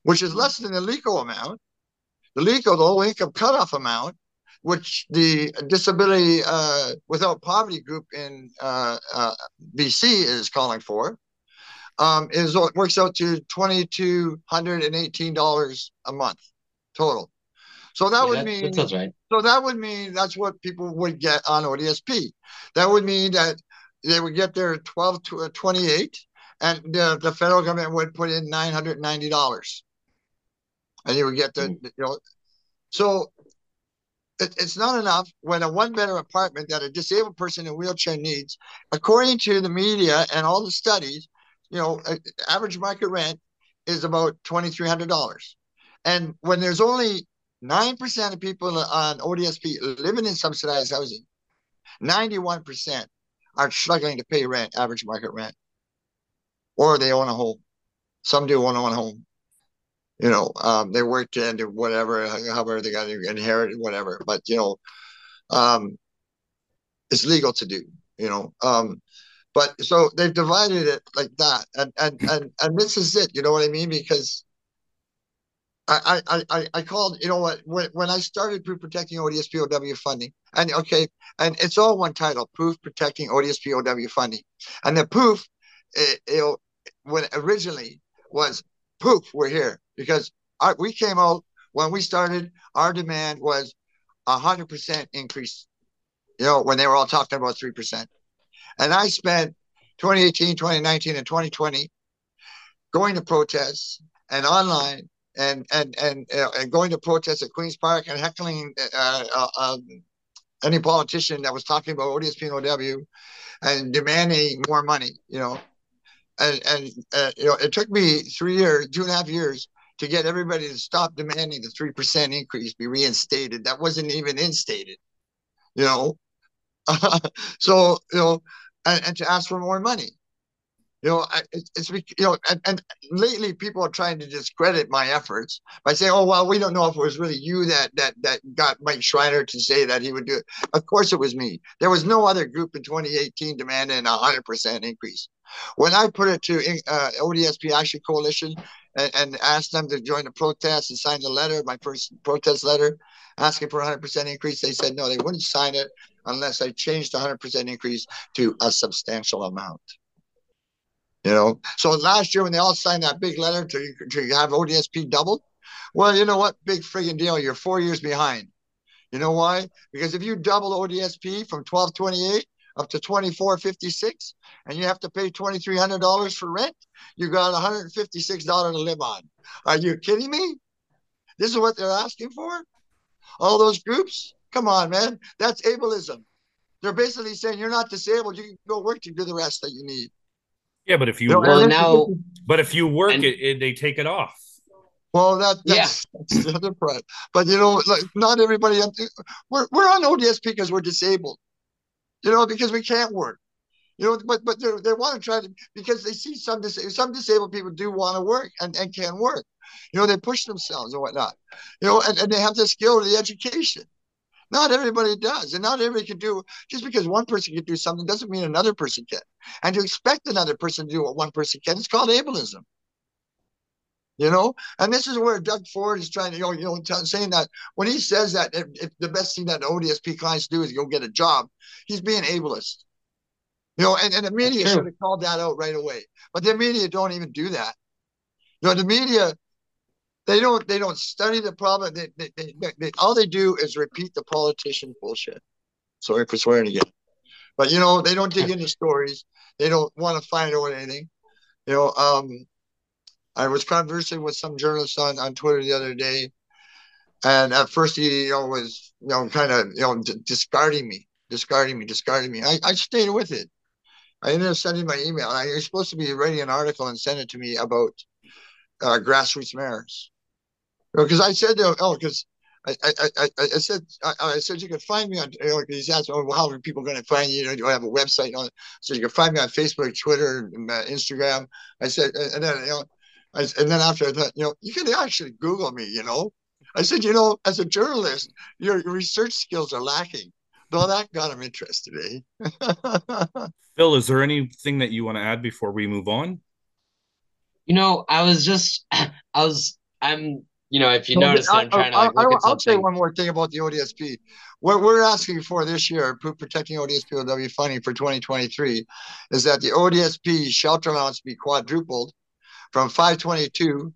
Speaker 3: which is less than the LICO amount. The LICO, the low income cutoff amount, which the disability uh, without poverty group in uh, uh, BC is calling for, um, is works out to twenty two hundred and eighteen dollars a month total. So that yeah, would mean
Speaker 2: that right.
Speaker 3: So that would mean that's what people would get on ODSP. That would mean that they would get their 12 to uh, 28 and the, the federal government would put in $990 and you would get the, mm. you know, so it, it's not enough when a one bedroom apartment that a disabled person in wheelchair needs, according to the media and all the studies, you know, average market rent is about twenty three hundred dollars, and when there's only nine percent of people on ODSP living in subsidized housing, ninety one percent are struggling to pay rent, average market rent, or they own a home. Some do own a home you know, um, they worked into whatever, however they got inherited, whatever. But you know, um, it's legal to do. You know, um, but so they've divided it like that, and and and and this is it. You know what I mean? Because I I I, I called. You know what? When when I started proof protecting ODSP OW funding, and okay, and it's all one title: proof protecting ODSP OW funding, and the proof, it, you know, when originally was poof, we're here because our, we came out when we started. Our demand was hundred percent increase. You know, when they were all talking about three percent, and I spent 2018, 2019, and 2020 going to protests and online and and and, uh, and going to protests at Queens Park and heckling uh, uh, um, any politician that was talking about ODSP and OW and demanding more money. You know, and and uh, you know it took me three years, two and a half years to get everybody to stop demanding the three percent increase be reinstated. That wasn't even instated, you know. so you know, and, and, to ask for more money. You know, it's, it's you know, and, and lately people are trying to discredit my efforts by saying, "Oh, well, we don't know if it was really you that that that got Mike Schreiner to say that he would do it." Of course, it was me. There was no other group in 2018 demanding a hundred percent increase. When I put it to uh, ODSP Action Coalition and, and, asked them to join the protest and sign the letter, my first protest letter, asking for 100% increase, they said no, they wouldn't sign it unless I changed 100% increase to a substantial amount. You know, so last year when they all signed that big letter to, to have ODSP doubled, well, you know what? Big friggin' deal. You're four years behind. You know why? Because if you double ODSP from 1228 up to 2456 and you have to pay $2300 for rent you got $156 to live on are you kidding me this is what they're asking for all those groups come on man that's ableism they're basically saying you're not disabled you can go work to do the rest that you need
Speaker 1: yeah but if you well, work now but if you work and, it, it, they take it off
Speaker 3: Well, that that's, yeah. that's the other part. But you know, like not everybody. We're we're on ODSP because we're disabled. You know, because we can't work. You know, but but they want to try to because they see some dis- some disabled people do want to work and, and can work. You know, they push themselves and whatnot. You know, and, and they have the skill or the education. Not everybody does, and not everybody can do. Just because one person can do something doesn't mean another person can. And to expect another person to do what one person can, is called ableism. You know, and this is where Doug Ford is trying to, you know, you know saying that when he says that if, if the best thing that ODSP clients do is go get a job, he's being ableist. You know, and, and the media should have called that out right away. But the media don't even do that. You know, the media, they don't they don't study the problem. They, they, they, they all they do is repeat the politician bullshit. Sorry for swearing again. But you know, they don't dig into stories. They don't want to find out anything. You know, um, I was conversing with some journalist on, on Twitter the other day, and at first he you know was you know kind of you know d- discarding me, discarding me, discarding me. I, I stayed with it. I ended up sending my email. I, you're supposed to be writing an article and send it to me about uh, grassroots mayors. Because I said, oh, because I, I, I, I said, I, I, said you can find me on. You know, he's asked, oh, well, how are people going to find you? You know, do I have a website? So you can find me on Facebook, Twitter, uh, Instagram. I said, and then you know, I, and then after that, you know, you can actually Google me. You know, I said, you know, as a journalist, your, your research skills are lacking. Though that got him interested, eh?
Speaker 1: Phil, is there anything that you want to add before we move on?
Speaker 2: You know, I was just, I was, I'm, you know, if you well, notice, I, am trying to like I,
Speaker 3: I'll say one more thing about the ODSP. What we're asking for this year, protecting ODSP W funding for 2023, is that the ODSP shelter allowance be quadrupled from 522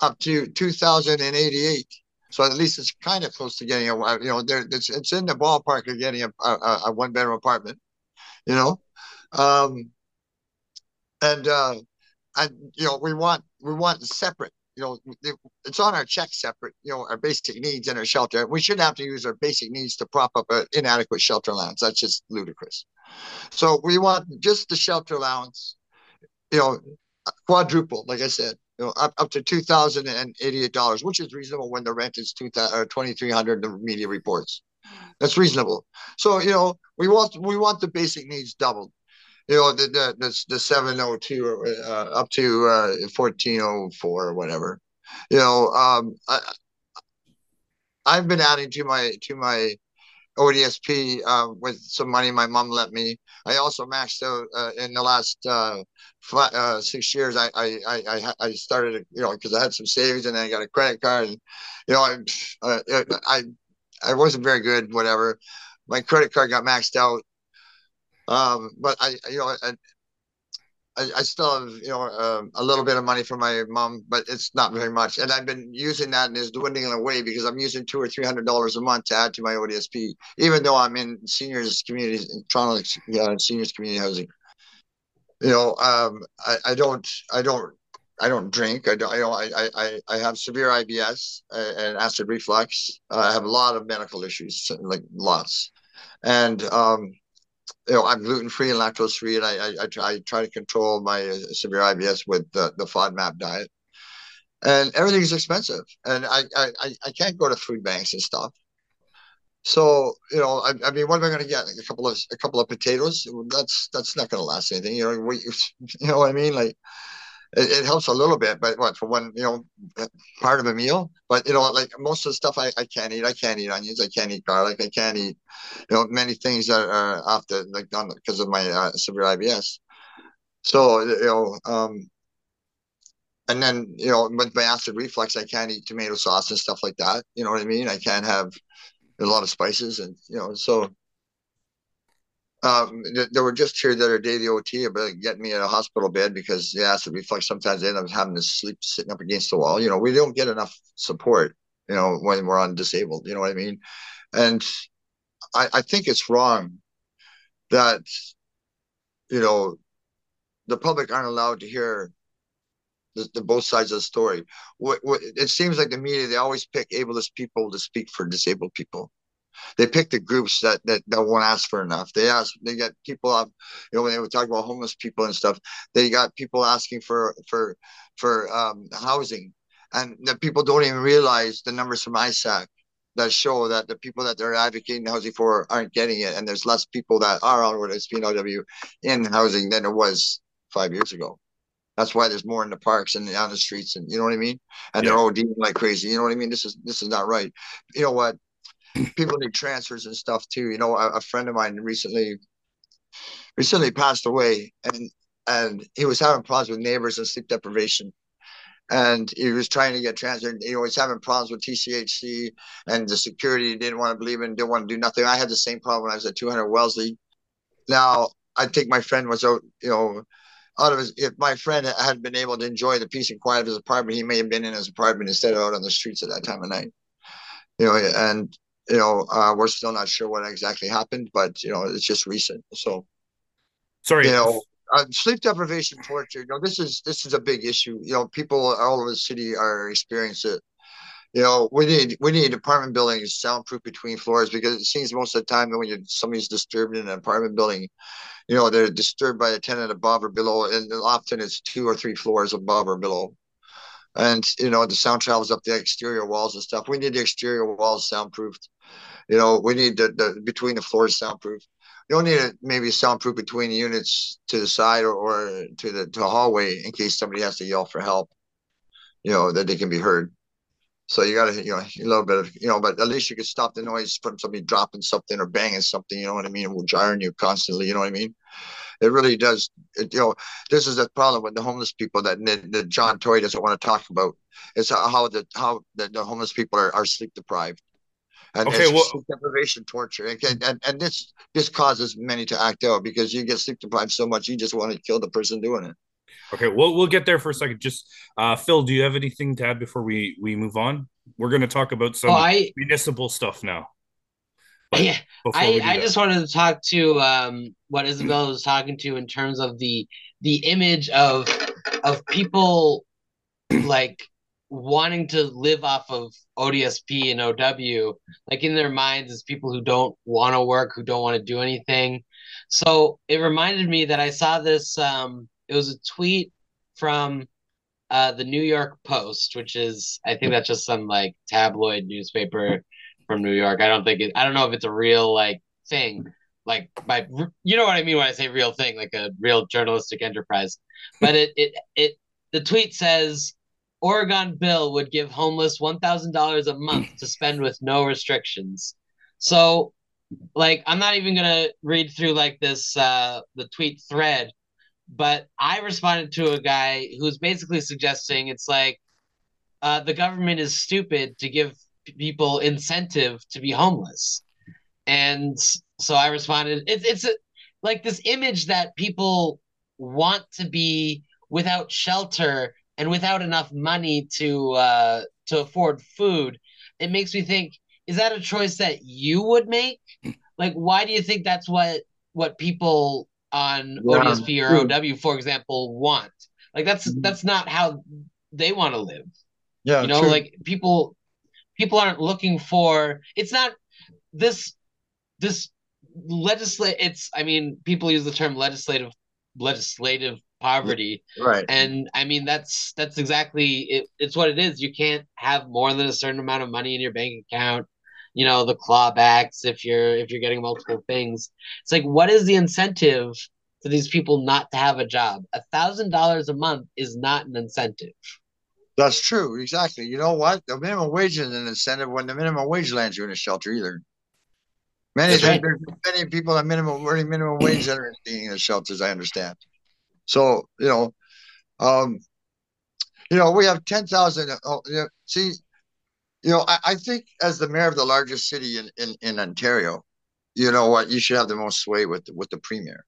Speaker 3: up to 2,088. So at least it's kind of close to getting a, you know, there it's it's in the ballpark of getting a, a, a one bedroom apartment, you know, um, and uh, and you know we want we want separate, you know, it's on our check separate, you know, our basic needs and our shelter. We shouldn't have to use our basic needs to prop up an inadequate shelter allowance. That's just ludicrous. So we want just the shelter allowance, you know, quadruple, like I said, you know, up, up to two thousand and eighty-eight dollars, which is reasonable when the rent is two thousand or twenty-three hundred. The media reports that's reasonable. So you know, we want we want the basic needs doubled. You know, the the the, the seven oh two uh, up to uh, fourteen oh four or whatever. You know, um, I I've been adding to my to my ODSP uh, with some money my mom lent me. I also maxed out uh, in the last uh, five, uh, six years. I, I I I started you know because I had some savings and then I got a credit card and you know I uh, I I wasn't very good whatever. My credit card got maxed out. Um, but I you know I, I, I still have you know uh, a little bit of money from my mom, but it's not very much. And I've been using that and it's dwindling away because I'm using two or three hundred dollars a month to add to my ODSP, even though I'm in seniors communities in Toronto uh, seniors community housing. You know, um, I, I don't I don't I don't drink. I don't. You know, I I I have severe IBS and acid reflux. I have a lot of medical issues, like lots, and um, you know, I'm gluten free and lactose free, and I, I, I, try, to control my uh, severe IBS with the, the FODMAP diet. And everything is expensive, and I, I, I can't go to food banks and stuff. So you know, I, I mean, what am I going to get? Like a couple of a couple of potatoes? That's that's not going to last anything. You know, we, you know what I mean? Like, it, it, helps a little bit, but what for one, you know, part of a meal. But you know, like most of the stuff I, I can't eat. I can't eat onions. I can't eat garlic. I can't eat, you know, many things that are the like done because of my uh, severe IBS. So you know, um, and then you know, with my acid reflux, I can't eat tomato sauce and stuff like that. You know what I mean? I can't have a lot of spices, and you know, so um, they were just here the other day, the OT, about getting me in a hospital bed because the acid reflux. Sometimes they end up having to sleep sitting up against the wall. You know, we don't get enough support, you know, when we're on disabled. You know what I mean? And I, I think it's wrong that, you know, the public aren't allowed to hear the, the both sides of the story. What, what, it seems like the media, they always pick ableist people to speak for disabled people they pick the groups that, that that won't ask for enough. They ask they get people up, you know, when they were talking about homeless people and stuff, they got people asking for for for um, housing. and the people don't even realize the numbers from ISAC that show that the people that they're advocating housing for aren't getting it, and there's less people that are on with SPNOW in housing than it was five years ago. That's why there's more in the parks and on the streets, and you know what I mean. And yeah. they're all dealing like crazy. You know what I mean? This is this is not right. You know what? People need transfers and stuff too. You know, a, a friend of mine recently recently passed away, and and he was having problems with neighbors and sleep deprivation and he was trying to get transferred. Know, he's having problems with TCHC and the security didn't want to believe in, didn't want to do nothing. I had the same problem when I was at 200 Wellesley. Now, I think my friend was out, you know, out of his, if my friend had been able to enjoy the peace and quiet of his apartment, he may have been in his apartment instead of out on the streets at that time of night. You know, and, you know, uh, we're still not sure what exactly happened, but, you know, it's just recent. So,
Speaker 1: sorry,
Speaker 3: you know, uh, sleep deprivation torture you know this is this is a big issue you know people all over the city are experiencing it. You know we need we need apartment buildings soundproof between floors because it seems most of the time that when you somebody's disturbed in an apartment building you know they're disturbed by a tenant above or below and often it's two or three floors above or below and you know the sound travels up the exterior walls and stuff we need the exterior walls soundproofed you know we need the, the between the floors soundproof you don't need maybe soundproof between units to the side or, or to the to the hallway in case somebody has to yell for help. You know that they can be heard. So you got to, you know, a little bit of, you know, but at least you can stop the noise from somebody dropping something or banging something. You know what I mean? It will jarring you constantly. You know what I mean? It really does. It, you know, this is the problem with the homeless people that, that John Tory doesn't want to talk about. It's how the how the, the homeless people are, are sleep deprived. And okay, well, sleep deprivation torture. And, and and this this causes many to act out because you get sleep deprived so much you just want to kill the person doing it.
Speaker 1: Okay well we'll get there for a second. Just uh phil do you have anything to add before we we move on? We're going to talk about some oh, I, municipal stuff now
Speaker 2: yeah i i just wanted to talk to um what isabel was talking to in terms of the the image of of people like wanting to live off of ODSP and OW, like in their minds, as people who don't want to work, who don't want to do anything. So it reminded me that I saw this. Um, it was a tweet from uh, the New York Post, which is I think that's just some like tabloid newspaper from New York. I don't think it. I don't know if it's a real like thing, like by you know what I mean when I say real thing, like a real journalistic enterprise. But it it it the tweet says Oregon bill would give homeless $1,000 a month to spend with no restrictions. So, like, I'm not even to read through like this, uh, the tweet thread, but I responded to a guy who's basically suggesting it's like uh, the government is stupid to give people incentive to be homeless. And so I responded, it's, it's a, like this image that people want to be without shelter and without enough money to uh, to afford food, it makes me think: Is that a choice that you would make? Like, why do you think that's what what people on yeah. ODSP or OW, for example, want? Like, that's mm-hmm. that's not how they want to live. Yeah, you know, true. like people people aren't looking for. It's not this this legislate. It's I mean, people use the term legislative legislative poverty
Speaker 3: right
Speaker 2: and i mean that's that's exactly it, it's what it is you can't have more than a certain amount of money in your bank account you know the clawbacks if you're if you're getting multiple things it's like what is the incentive for these people not to have a job a thousand dollars a month is not an incentive
Speaker 3: that's true exactly you know what the minimum wage is an incentive when the minimum wage lands you in a shelter either many right. there's many people at minimum earning minimum wage that are in the shelters i understand so you know, um, you know, we have ten thousand. Oh, you know, see, you know, I, I think as the mayor of the largest city in, in in Ontario, you know what, you should have the most sway with the, with the premier,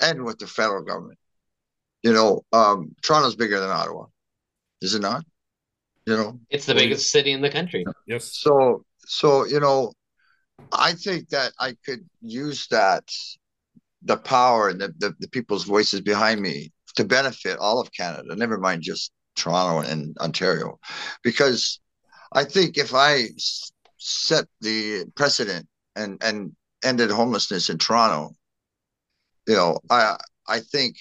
Speaker 3: and with the federal government. You know, um, Toronto's bigger than Ottawa, is it not? You know,
Speaker 2: it's the biggest city in the country.
Speaker 1: Yes.
Speaker 3: So, so you know, I think that I could use that the power and the, the, the people's voices behind me to benefit all of Canada, never mind just Toronto and Ontario. Because I think if I set the precedent and, and ended homelessness in Toronto, you know, I I think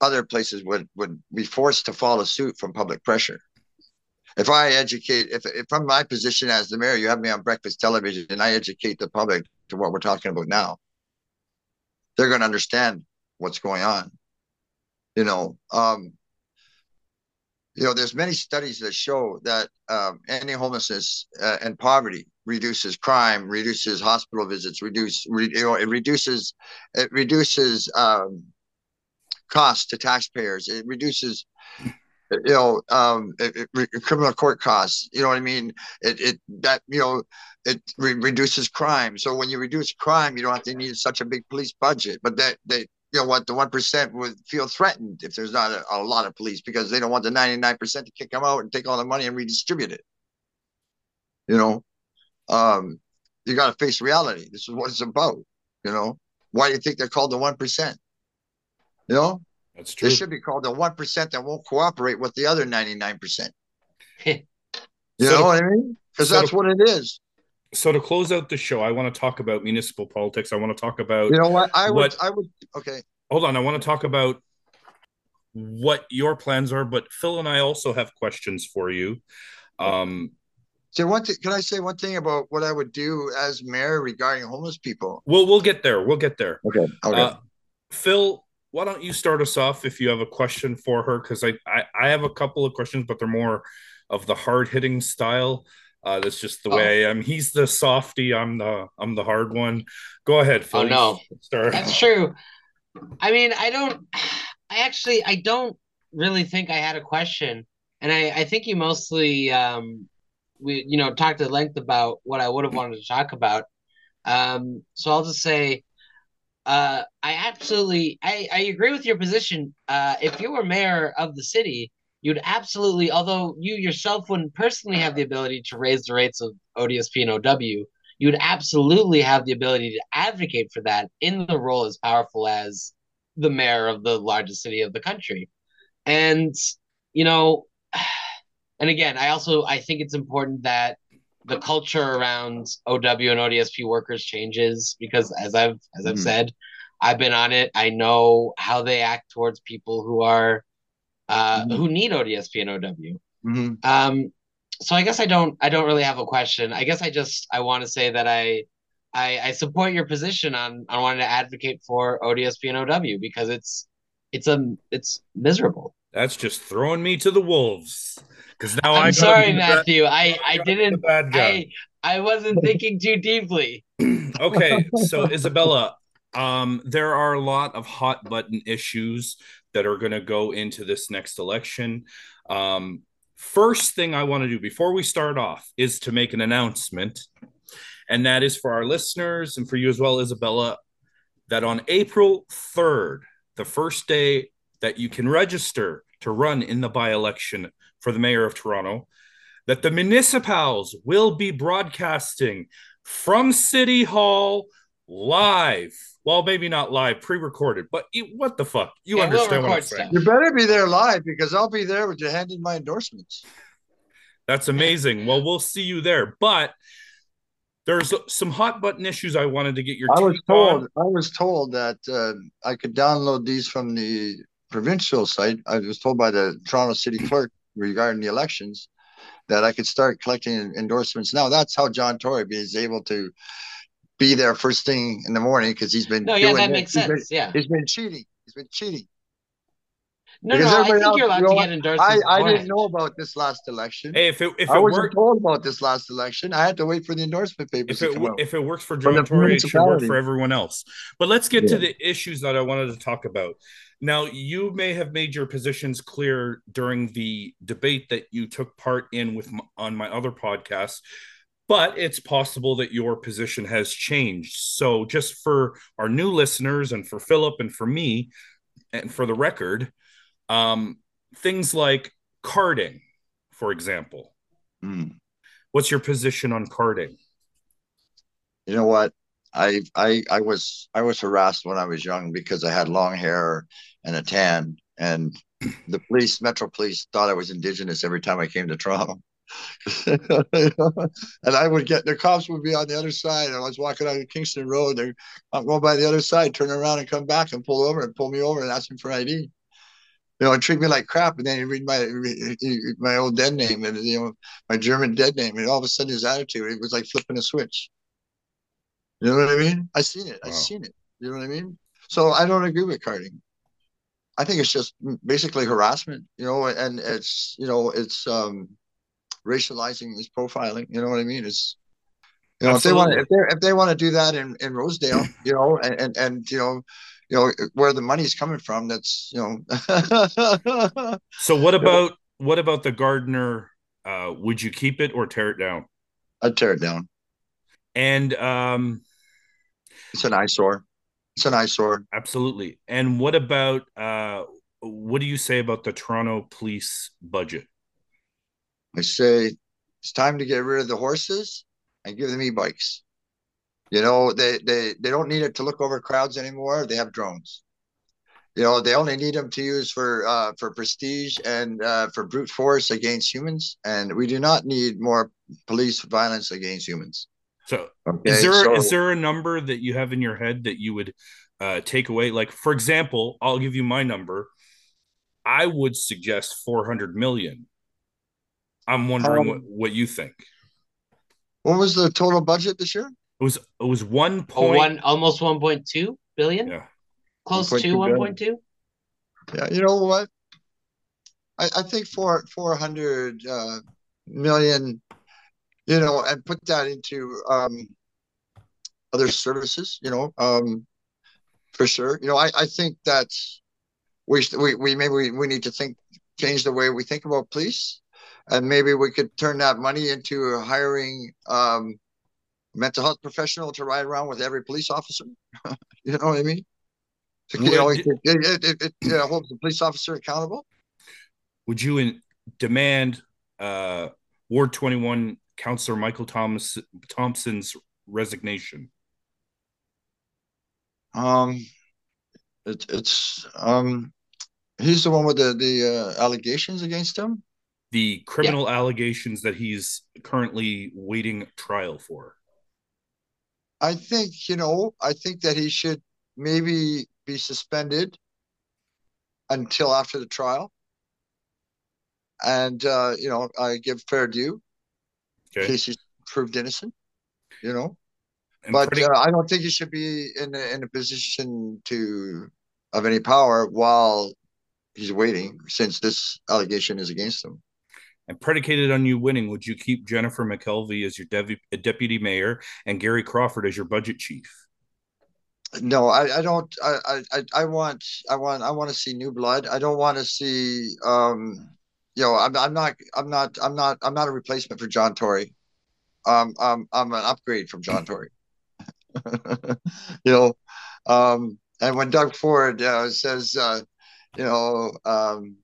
Speaker 3: other places would would be forced to follow suit from public pressure. If I educate, if if from my position as the mayor, you have me on breakfast television, and I educate the public to what we're talking about now, they're going to understand what's going on. You know, um, you know, there's many studies that show that um, ending homelessness uh, and poverty reduces crime, reduces hospital visits, reduce, re, you know, it reduces, it reduces um, costs to taxpayers. It reduces, you know, um, it, it, criminal court costs. You know what I mean? It, it that you know, it re- reduces crime. So when you reduce crime, you don't have to need such a big police budget. But that they you know what the one percent would feel threatened if there's not a, a, lot of police because they don't want the 99 percent to kick them out and take all the money and redistribute it you know um you got to face reality this is what it's about you know why do you think they're called the one percent you know
Speaker 1: that's true
Speaker 3: they should be called the one percent that won't cooperate with the other 99 percent you so, know what i mean because so that's what it is
Speaker 1: so to close out the show, I want to talk about municipal politics. I want to talk about
Speaker 3: you know what I would what, I would okay.
Speaker 1: Hold on, I want to talk about what your plans are, but Phil and I also have questions for you. Um,
Speaker 3: so one thing, can I say one thing about what I would do as mayor regarding homeless people?
Speaker 1: Well, we'll get there. We'll get there.
Speaker 3: Okay. Okay. Uh,
Speaker 1: Phil, why don't you start us off if you have a question for her? Because I, I I have a couple of questions, but they're more of the hard hitting style. Uh, that's just the way oh. I am. He's the softy. I'm the I'm the hard one. Go ahead, Phil.
Speaker 2: Oh no, Start. that's true. I mean, I don't. I actually I don't really think I had a question, and I I think you mostly um we you know talked at length about what I would have wanted to talk about. Um, so I'll just say, uh, I absolutely I I agree with your position. Uh, if you were mayor of the city, you'd absolutely, although you yourself wouldn't personally have the ability to raise the rates of ODSP and OW, you would absolutely have the ability to advocate for that in the role as powerful as the mayor of the largest city of the country. And, you know, and again, I also I think it's important that the culture around OW and ODSP workers changes because as I've as I've mm-hmm. said, I've been on it. I know how they act towards people who are uh, mm-hmm. who need ODSP and OW. Mm-hmm. Um, so I guess I don't I don't really have a question. I guess I just I want to say that I, I I support your position on on wanting to advocate for ODSP and OW because it's it's a it's miserable.
Speaker 1: That's just throwing me to the wolves. Because now
Speaker 2: I'm sorry, Matthew. I I didn't. I I wasn't thinking too deeply.
Speaker 1: okay, so Isabella, um, there are a lot of hot button issues that are going to go into this next election. Um, first thing I want to do before we start off is to make an announcement, and that is for our listeners and for you as well, Isabella, that on April 3rd, the first day that you can register to run in the by election for the mayor of Toronto, that the municipals will be broadcasting from City Hall live well, maybe not live, pre-recorded, but you, what the fuck? You yeah, understand we'll what I'm saying?
Speaker 3: You better be there live because I'll be there with you handing my endorsements.
Speaker 1: That's amazing. well, we'll see you there. But there's some hot button issues I wanted to get your.
Speaker 3: I was told. On. I was told that uh, I could download these from the provincial site. I was told by the Toronto City Clerk regarding the elections that I could start collecting endorsements now. That's how John Tory is able to be there first thing in the morning because he's been.
Speaker 2: No, yeah, that makes sense.
Speaker 3: Been,
Speaker 2: yeah,
Speaker 3: he's been cheating. He's been cheating.
Speaker 2: No, because no, I think else, you're allowed you know, to get endorsements.
Speaker 3: I, I didn't know about this last election.
Speaker 1: Hey, if it if
Speaker 3: I
Speaker 1: it
Speaker 3: wasn't worked, told about this last election, I had to wait for the endorsement papers.
Speaker 1: If it, if it works for John Tory, it should work for everyone else. But let's get yeah. to the issues that I wanted to talk about. Now, you may have made your positions clear during the debate that you took part in with on my other podcast but it's possible that your position has changed. So, just for our new listeners and for Philip and for me, and for the record, um, things like carding, for example. Mm. What's your position on carding?
Speaker 3: You know what? I I I was I was harassed when I was young because I had long hair and a tan, and the police, Metro Police, thought I was Indigenous every time I came to Toronto. and I would get the cops would be on the other side. And I was walking on Kingston Road. They're I'm going by the other side, turn around and come back and pull over and pull me over and ask me for ID. You know, treat me like crap, and then you read my my old dead name and you know my German dead name, and all of a sudden his attitude it was like flipping a switch. You know what I mean? I seen it. Wow. I seen it. You know what I mean? So I don't agree with carding. I think it's just basically harassment, you know, and it's you know it's um racializing, it's profiling. You know what I mean? It's you know Absolutely. if they want if they if they want to do that in in Rosedale, you know, and and, and you know you know where the money's coming from that's you
Speaker 1: know. So what about what about the Gardiner uh would you keep it or tear it down?
Speaker 3: I'd tear it down.
Speaker 1: And um
Speaker 3: it's an eyesore. It's an eyesore.
Speaker 1: Absolutely. And what about uh what do you say about the toronto police budget?
Speaker 3: I say it's time to get rid of the horses and give them e-bikes you know, they, they, they don't need it to look over crowds anymore. They have drones. You know, they only need them to use for uh, for prestige and uh, for brute force against humans. And we do not need more police violence against humans.
Speaker 1: So, okay? is there so, is there a number that you have in your head that you would uh, take away? Like, for example, I'll give you my number. I would suggest 400 million. I'm wondering um, what, what you think.
Speaker 3: What was the total budget this year?
Speaker 1: It was it was one
Speaker 2: point oh, one almost one point two billion. Yeah, close 1. to one point two.
Speaker 3: Yeah, you know what? I, I think four four hundred uh, million, you know, and put that into um, other services, you know, um, for sure. You know, I, I think that we we we maybe we, we need to think change the way we think about police, and maybe we could turn that money into hiring um, mental health professional to ride around with every police officer. you know what I mean? You know, it, it, it, it uh, holds the police officer accountable.
Speaker 1: Would you in, demand uh, Ward 21 Councillor Michael Thomas Thompson's resignation?
Speaker 3: Um, it, it's um, he's the one with the the uh, allegations against him.
Speaker 1: The criminal yeah. allegations that he's currently waiting trial for.
Speaker 3: I think, you know, I think that he should maybe be suspended until after the trial. And, uh, you know, I give fair due okay. in case he's proved innocent, you know. And but pretty- uh, I don't think he should be in a, in a position to of any power while he's waiting, since this allegation is against him
Speaker 1: and predicated on you winning, would you keep Jennifer McKelvie as your dev- deputy mayor and Gary Crawford as your budget chief?
Speaker 3: No, I, I don't. I, I, I want, I want, I want to see new blood. I don't want to see, um, you know, I'm, I'm not, I'm not, I'm not, I'm not a replacement for John Tory. Um, I'm, I'm an upgrade from John Tory. you know, um, and when Doug Ford uh, says, uh, you know, um,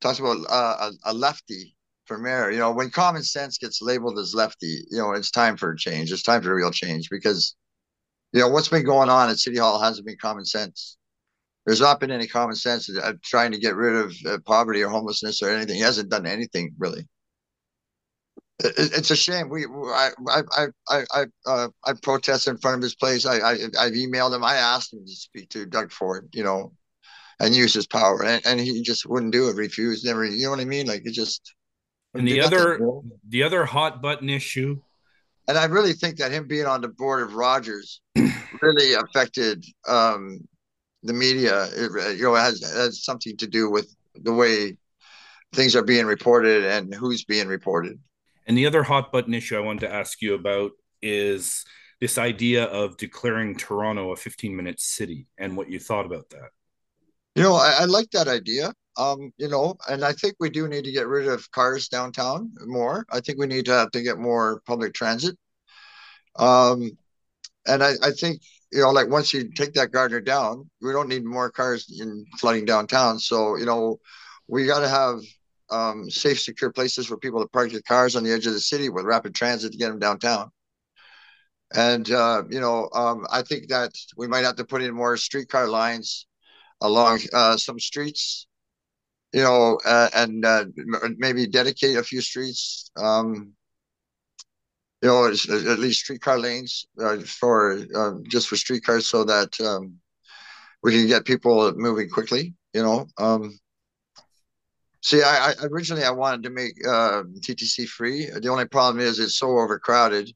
Speaker 3: talks about uh, a, a, lefty for mayor. You know, when common sense gets labeled as lefty, you know, it's time for a change. It's time for real change because, you know, what's been going on at City Hall hasn't been common sense. There's not been any common sense of trying to get rid of uh, poverty or homelessness or anything. He hasn't done anything really. It, it's a shame. We, I, I, I, I, uh, I protested in front of his place. I, I, I've emailed him. I asked him to speak to Doug Ford. You know, and use his power, and, and he just wouldn't do it. Refused, never. You know what I mean? Like it just.
Speaker 1: And the other, nothing, the other hot button issue.
Speaker 3: And I really think that him being on the board of Rogers really affected um, the media. It, you know, it has has something to do with the way things are being reported and who's being reported.
Speaker 1: And the other hot button issue I wanted to ask you about is this idea of declaring Toronto a 15 minute city and what you thought about that.
Speaker 3: You know, I, I like that idea. Um, you know, and I think we do need to get rid of cars downtown more. I think we need to have to get more public transit. Um, and I, I think you know, like once you take that Gardiner down, we don't need more cars in flooding downtown. So you know, we got to have um, safe, secure places for people to park their cars on the edge of the city with rapid transit to get them downtown. And uh, you know, um, I think that we might have to put in more streetcar lines along uh, some streets, you know, uh, and uh, maybe dedicate a few streets, um, you know, at least streetcar lanes uh, for um, just for streetcars so that um, we can get people moving quickly, you know. Um, See, I, I originally I wanted to make uh, TTC free. The only problem is it's so overcrowded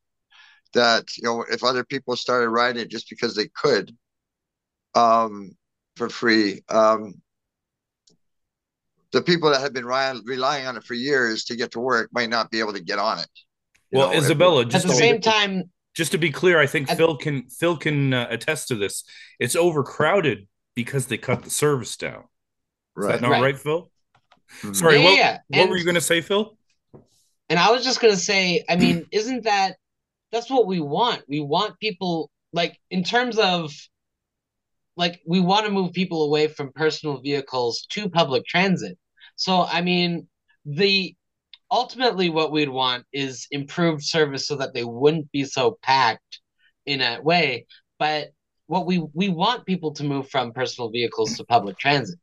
Speaker 3: that you know if other people started riding it just because they could um, for free, um, the people that have been relying on it for years to get to work might not be able to get on it.
Speaker 1: Well, know, Isabella,
Speaker 2: just at the same time,
Speaker 1: just to be clear, I think Phil can Phil can uh, attest to this. It's overcrowded because they cut the service down. Right. Is that not right, right Phil? Mm-hmm. Sorry, yeah, what, yeah. what and, were you going to say, Phil?
Speaker 2: And I was just going to say, I mean, isn't that that's what we want? We want people like in terms of like we want to move people away from personal vehicles to public transit. So I mean, the ultimately what we'd want is improved service so that they wouldn't be so packed in a way. But what we we want people to move from personal vehicles to public transit.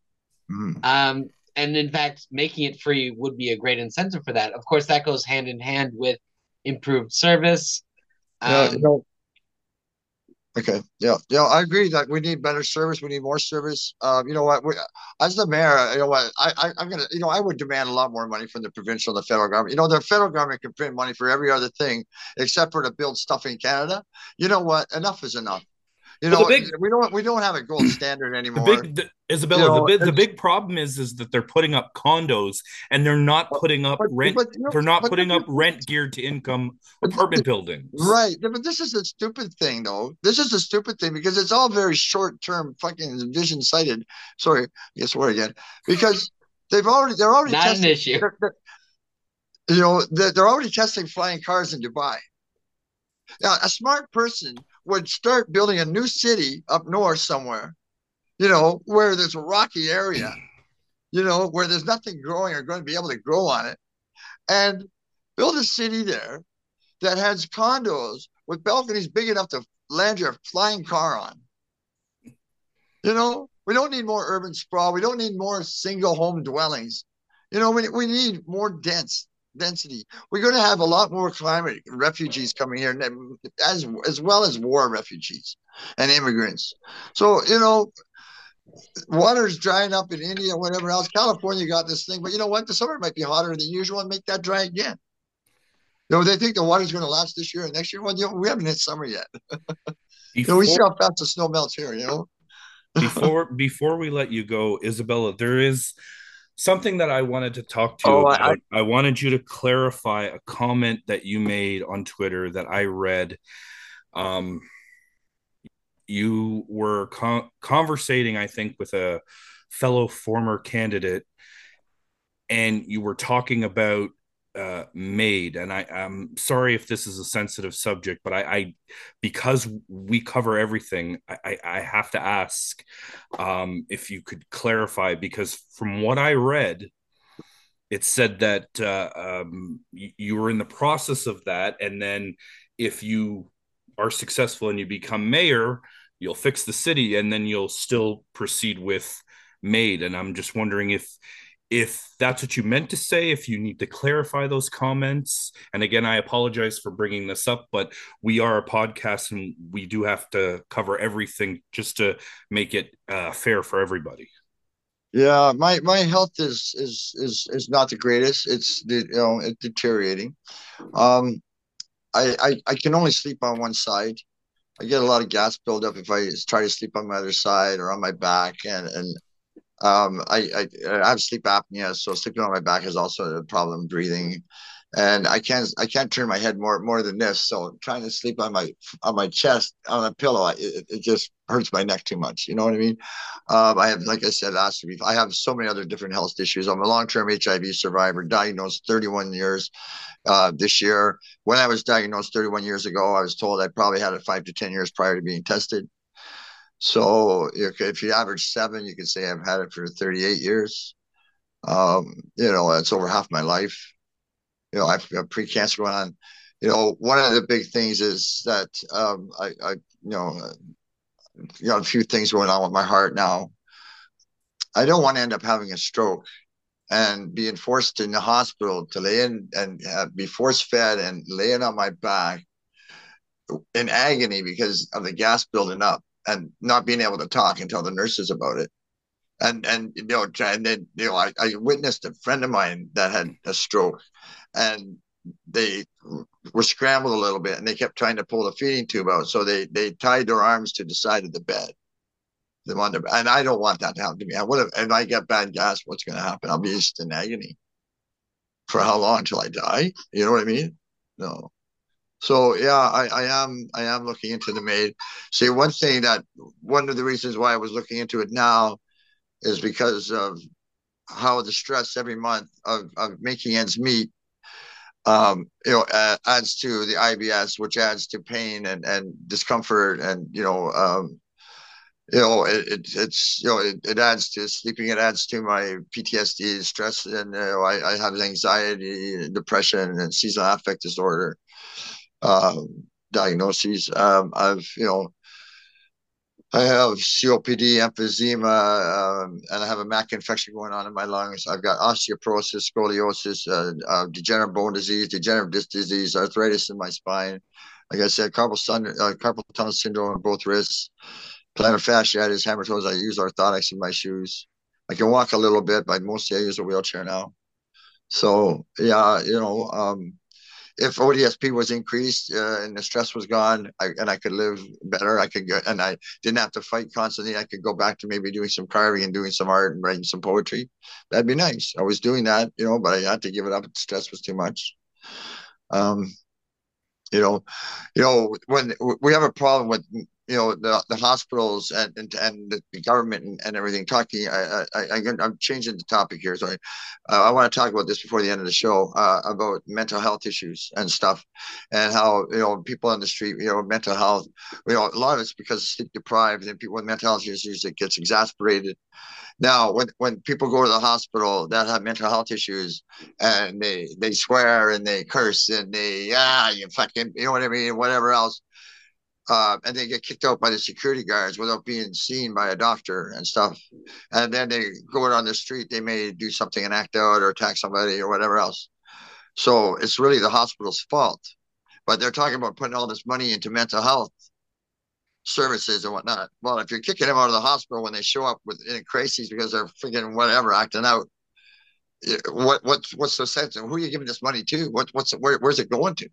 Speaker 2: Mm. Um, and in fact, making it free would be a great incentive for that. Of course, that goes hand in hand with improved service.
Speaker 3: Um, you know, Okay. Yeah. Yeah. I agree that we need better service. We need more service. Um, you know what? We, as the mayor, you know what? I, I I'm gonna. You know, I would demand a lot more money from the provincial and the federal government. You know, the federal government can print money for every other thing except for to build stuff in Canada. You know what? Enough is enough. You know, big, we don't we don't have a gold standard anymore.
Speaker 1: The big, the, Isabella, you know, the big the big problem is is that they're putting up condos and they're not putting up but, rent. But, you know, they're not putting up rent geared to income apartment buildings.
Speaker 3: Right, but this is a stupid thing, though. This is a stupid thing because it's all very short term, fucking vision sighted. Sorry, I guess word again because they've already they're already
Speaker 2: not testing, an issue.
Speaker 3: They're, they're, you know, they're, they're already testing flying cars in Dubai. Now, a smart person would start building a new city up north somewhere, you know, where there's a rocky area, you know, where there's nothing growing or going to be able to grow on it, and build a city there that has condos with balconies big enough to land your flying car on. You know, we don't need more urban sprawl. We don't need more single home dwellings. You know, we, we need more dense density. We're going to have a lot more climate refugees coming here, as as well as war refugees and immigrants. So you know, water's drying up in India, whatever else. California got this thing, but you know what? The summer might be hotter than usual, and make that dry again. You know, they think the water's going to last this year and next year. Well, you know, we haven't hit summer yet. Before, you know, we see how fast the snow melts here. You know.
Speaker 1: before before we let you go, Isabella, there is something that I wanted to talk to you oh, about. I, I, wanted you to clarify a comment that you made on Twitter that I read. Um, you were con- conversating, I think, with a fellow former candidate, and you were talking about uh, MAID and I, i'm sorry if this is a sensitive subject but i, I because we cover everything i, I have to ask um, if you could clarify because from what i read it said that uh, um, you, you were in the process of that and then if you are successful and you become mayor you'll fix the city and then you'll still proceed with MAID. and i'm just wondering if if that's what you meant to say, if you need to clarify those comments. And again, I apologize for bringing this up, but we are a podcast and we do have to cover everything just to make it uh, fair for everybody.
Speaker 3: Yeah, my my health is is is is not the greatest. It's you know it's deteriorating. Um, I, I I can only sleep on one side. I get a lot of gas buildup if I try to sleep on my other side or on my back, and and um, I, I, I have sleep apnea, so sleeping on my back is also a problem breathing, and I can't I can't turn my head more more than this. So trying to sleep on my on my chest on a pillow, it, it just hurts my neck too much. You know what I mean? Um, I have, like I said last week, I have so many other different health issues. I'm a long term HIV survivor, diagnosed 31 years uh, this year. When I was diagnosed 31 years ago, I was told I probably had it five to 10 years prior to being tested. So if, you average seven, you could say I've had it for 38 years. Um, you know, that's over half my life. You know, I've got pre-cancer going on. You know, one of the big things is that um, I, I, you know, you know, a few things going on with my heart now. I don't want to end up having a stroke and being forced in the hospital to lay in and be force fed and laying on my back in agony because of the gas building up and not being able to talk and tell the nurses about it. and and you know, and then you know, I, I witnessed a friend of mine that had a stroke, and they were scrambled a little bit, and they kept trying to pull the feeding tube out. So they they tied their arms to the side of the bed. The one, and I don't want that to happen to me. I would have, if I get bad gas, what's going to happen? I'll be just in agony. For how long until I die? You know what I mean? No. So yeah, I, I am I am looking into the MAID. See, one thing that one of the reasons why I was looking into it now is because of how the stress every month of, of making ends meet um, you know, uh, adds to the IBS, which adds to pain and, and discomfort, and you know, um, you know, it, it, it's you know, it, it adds to sleeping. It adds to my PTSD, stress, and you know, I, I have anxiety, depression, and seasonal affect disorder um, diagnoses. Um, I've you know I have COPD, emphysema, um, and I have a MAC infection going on in my lungs. I've got osteoporosis, scoliosis, uh, uh, degenerative bone disease, degenerative disc disease, arthritis in my spine. Like I said, carpal, uh, carpal tunnel syndrome in both wrists, plantar fasciitis, hammer toes. I use orthotics in my shoes. I can walk a little bit, but mostly I use a wheelchair now. So yeah, you know, um, if ODSP was increased uh, and the stress was gone, I, and I could live better, I could go, and I didn't have to fight constantly. I could go back to maybe doing some carving and doing some art and writing some poetry. That'd be nice. I was doing that, you know, but I had to give it up. The stress was too much. Um, you know, you know, when we have a problem with you know the the hospitals and and, and the government and, and everything talking I, I i i'm changing the topic here sorry uh, i want to talk about this before the end of the show uh, about mental health issues and stuff. And how you know people on the street you know mental health you know a lot of it's because sleep deprived and people with mental health issues it gets exasperated. Now when when people go to the hospital that have mental health issues and they they swear and they curse and they ah you fucking you know what i mean? Whatever else uh, and they get kicked out by the security guards without being seen by a doctor and stuff. And then they go out on the street, they may do something and act out or attack somebody or whatever else. So it's really the hospital's fault. But they're talking about putting all this money into mental health services and whatnot. Well, if you're kicking them out of the hospital when they show up with in crises because they're freaking whatever acting out, what what's what's the sense? And who are you giving this money to? What what's where, where's it going to?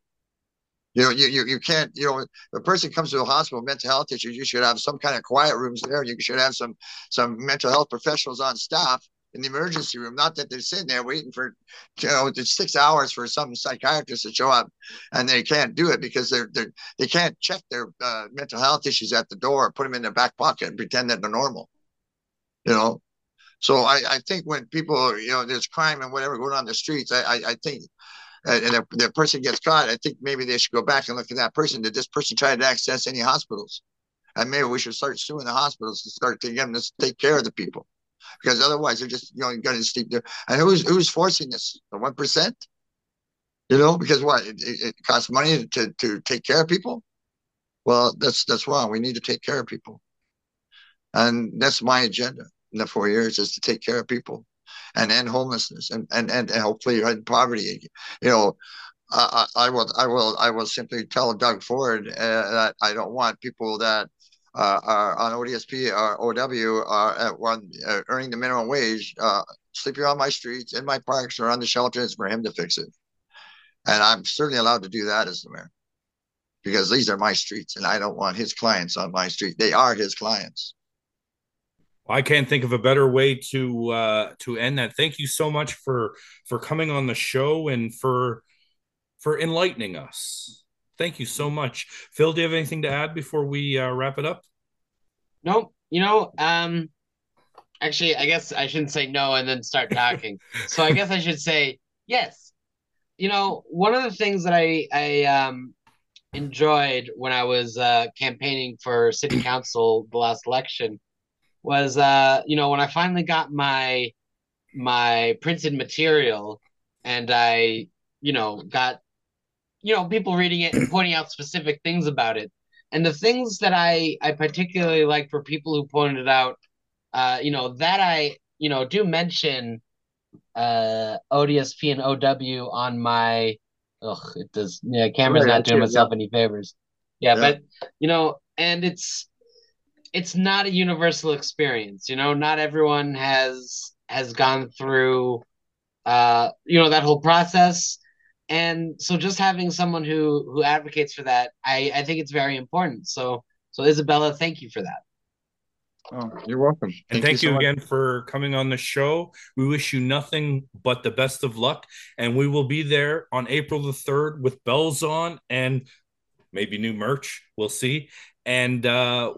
Speaker 3: You know, you, you, you can't, you know, a person comes to a hospital mental health issues, you should have some kind of quiet rooms there. You should have some some mental health professionals on staff in the emergency room. Not that they're sitting there waiting for, you know, six hours for some psychiatrist to show up, and they can't do it because they're they they can't check their uh, mental health issues at the door, put them in their back pocket, and pretend that they're normal. You know, so I I think when people you know there's crime and whatever going on the streets, I I, I think and the, the person gets caught, I think maybe they should go back and look at that person. Did this person try to access any hospitals? And maybe we should start suing the hospitals to start to get them to take care of the people, because otherwise they're just you know going to sleep there. And who's who's forcing this? The one percent? You know, because what it, it costs money to to take care of people. Well, that's that's wrong. We need to take care of people, and that's my agenda in the four years is to take care of people and end homelessness and and and, hopefully end poverty. You know, I, I will I will I will simply tell Doug Ford uh, that I don't want people that uh, are on ODSP or OW are at one, uh, earning the minimum wage uh, sleeping on my streets, in my parks, or on the shelters for him to fix it. And I'm certainly allowed to do that as the mayor because these are my streets and I don't want his clients on my street. They are his clients.
Speaker 1: I can't think of a better way to uh, to end that. Thank you so much for for coming on the show and for for enlightening us. Thank you so much, Phil. Do you have anything to add before we uh, wrap it up?
Speaker 2: No, you know, um, actually, I guess I shouldn't say no and then start talking. so I guess I should say yes. You know, one of the things that I I um, enjoyed when I was uh, campaigning for city council the last election was uh you know when I finally got my my printed material and I you know got you know people reading it and pointing out specific things about it. And the things that I I particularly liked were people who pointed out uh you know that I you know do mention uh ODSP and OW on my ugh it does yeah camera's right, not doing myself yeah. any favors. Yeah, yeah, but you know and it's it's not a universal experience. You know, not everyone has has gone through uh, you know, that whole process. And so just having someone who who advocates for that, I, I think it's very important. So so Isabella, thank you for that.
Speaker 3: Oh, you're welcome.
Speaker 1: Thank and thank you, so you again for coming on the show. We wish you nothing but the best of luck. And we will be there on April the 3rd with bells on and maybe new merch. We'll see. And uh,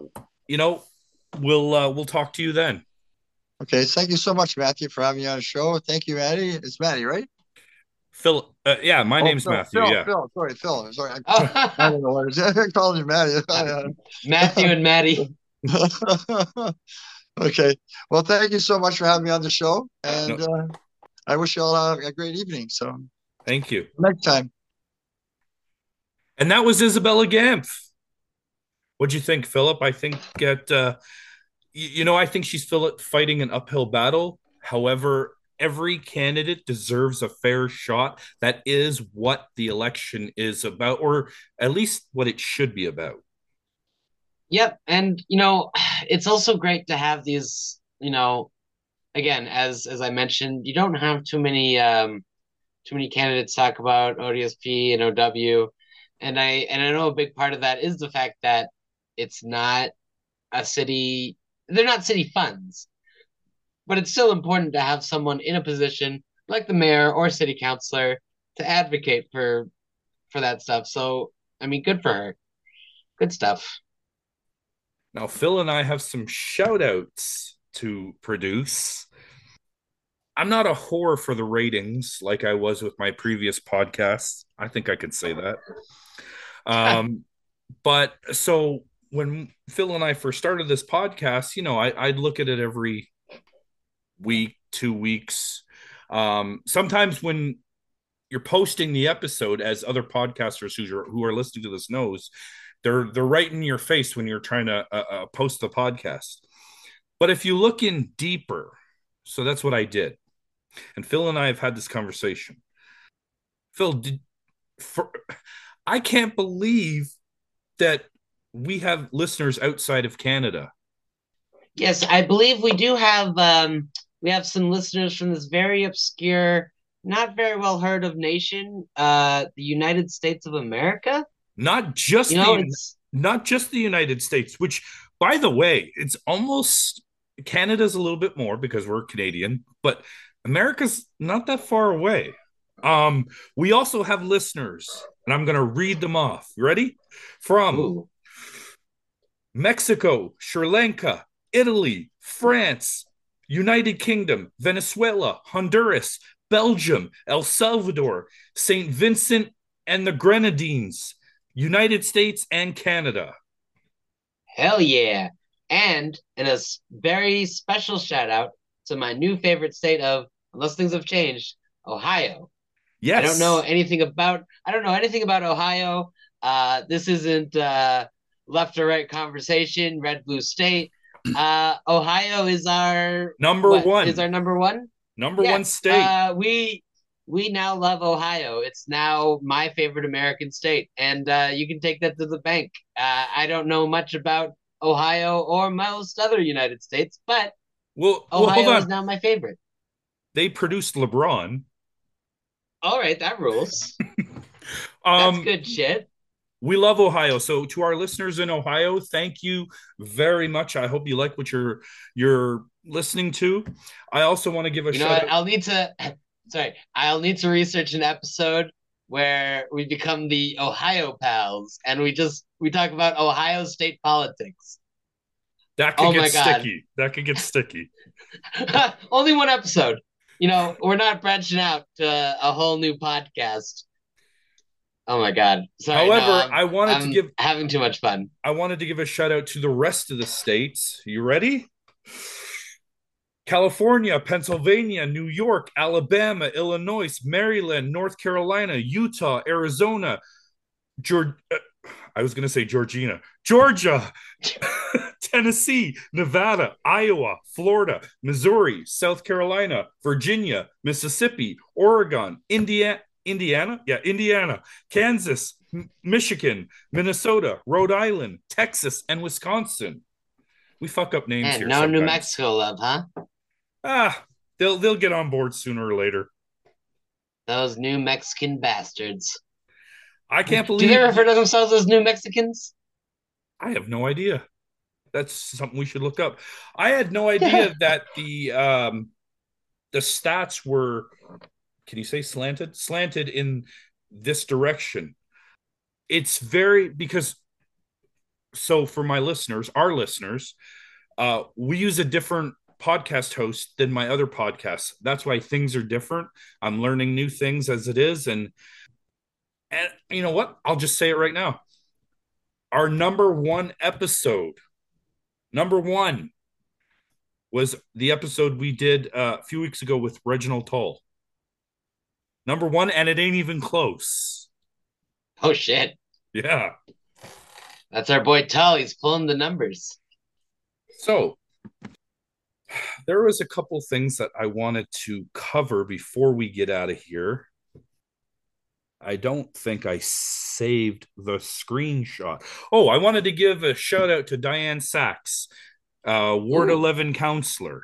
Speaker 1: you know, we'll uh, we'll talk to you then.
Speaker 3: Okay, thank you so much, Matthew, for having me on the show. Thank you, Maddie. It's Maddie, right?
Speaker 1: Phil, uh, yeah, my oh, name's
Speaker 3: Phil,
Speaker 1: Matthew.
Speaker 3: Phil,
Speaker 1: yeah,
Speaker 3: Phil, sorry, Phil. Sorry, I, I don't know what I'm calling you Maddie.
Speaker 2: Matthew and Maddie.
Speaker 3: okay, well, thank you so much for having me on the show, and no. uh, I wish you all a, a great evening. So,
Speaker 1: thank you.
Speaker 3: Next time.
Speaker 1: And that was Isabella Gamk. What'd you think, Philip? I think that uh, you, you know, I think she's still fighting an uphill battle. However, every candidate deserves a fair shot. That is what the election is about, or at least what it should be about.
Speaker 2: Yep. And, you know, it's also great to have these, you know, again, as as I mentioned, you don't have too many um too many candidates talk about ODSP and OW. And I and I know a big part of that is the fact that it's not a city they're not city funds but it's still important to have someone in a position like the mayor or city councilor to advocate for for that stuff. So i mean good for her. Good stuff.
Speaker 1: Now phil and i have some shout outs to produce. I'm not a whore for the ratings like i was with my previous podcast. I think i could say that. Um but so when Phil and I first started this podcast, you know, I, would look at it every week, two weeks. Um, sometimes when you're posting the episode, as other podcasters who are, who are listening to this knows, they're they're right in your face when you're trying to uh, uh, post the podcast. But if you look in deeper, so that's what I did, and Phil and I have had this conversation. Phil, did for I can't believe that we have listeners outside of Canada.
Speaker 2: Yes, I believe we do have um, we have some listeners from this very obscure, not very well heard of nation, uh, the United States of America.
Speaker 1: Not just you know, the, not just the United States, which by the way, it's almost Canada's a little bit more because we're Canadian, but America's not that far away. Um, we also have listeners, and I'm gonna read them off. You ready? From Ooh. Mexico, Sri Lanka, Italy, France, United Kingdom, Venezuela, Honduras, Belgium, El Salvador, St. Vincent and the Grenadines, United States, and Canada.
Speaker 2: Hell yeah. And in a very special shout out to my new favorite state of, unless things have changed, Ohio. Yes. I don't know anything about I don't know anything about Ohio. Uh, this isn't uh, left or right conversation, red blue state. Uh, Ohio is our
Speaker 1: number what, one.
Speaker 2: Is our number one?
Speaker 1: Number yeah. one state.
Speaker 2: Uh, we we now love Ohio. It's now my favorite American state, and uh, you can take that to the bank. Uh, I don't know much about Ohio or most other United States, but
Speaker 1: well,
Speaker 2: Ohio
Speaker 1: well,
Speaker 2: is now my favorite.
Speaker 1: They produced LeBron.
Speaker 2: All right, that rules. um, That's good shit
Speaker 1: we love Ohio. So to our listeners in Ohio, thank you very much. I hope you like what you're you're listening to. I also want to give a
Speaker 2: you shout. I'll need to sorry, I'll need to research an episode where we become the Ohio pals and we just we talk about Ohio state politics.
Speaker 1: That could oh get sticky. That could get sticky.
Speaker 2: Only one episode. You know, we're not branching out to a whole new podcast. Oh my god!
Speaker 1: Sorry, However, no, I wanted I'm to give
Speaker 2: having too much fun.
Speaker 1: I wanted to give a shout out to the rest of the states. You ready? California, Pennsylvania, New York, Alabama, Illinois, Maryland, North Carolina, Utah, Arizona, Georgia. Uh, I was going to say Georgina, Georgia, Tennessee, Nevada, Iowa, Florida, Missouri, South Carolina, Virginia, Mississippi, Oregon, Indiana, Indiana, yeah, Indiana, Kansas, M- Michigan, Minnesota, Rhode Island, Texas, and Wisconsin. We fuck up names
Speaker 2: Man,
Speaker 1: here.
Speaker 2: no
Speaker 1: sometimes.
Speaker 2: New Mexico love, huh?
Speaker 1: Ah, they'll they'll get on board sooner or later.
Speaker 2: Those New Mexican bastards.
Speaker 1: I can't believe.
Speaker 2: Do they refer to themselves as New Mexicans?
Speaker 1: I have no idea. That's something we should look up. I had no idea that the um the stats were can you say slanted? Slanted in this direction. It's very because so for my listeners, our listeners, uh we use a different podcast host than my other podcasts. That's why things are different. I'm learning new things as it is and and you know what? I'll just say it right now. Our number one episode, number one, was the episode we did uh, a few weeks ago with Reginald Toll. Number one, and it ain't even close.
Speaker 2: Oh shit.
Speaker 1: Yeah.
Speaker 2: That's our boy Tull. He's pulling the numbers.
Speaker 1: So there was a couple things that I wanted to cover before we get out of here. I don't think I saved the screenshot. Oh, I wanted to give a shout out to Dianne Saxe, uh, Ward
Speaker 2: Ooh.
Speaker 1: 11 counselor.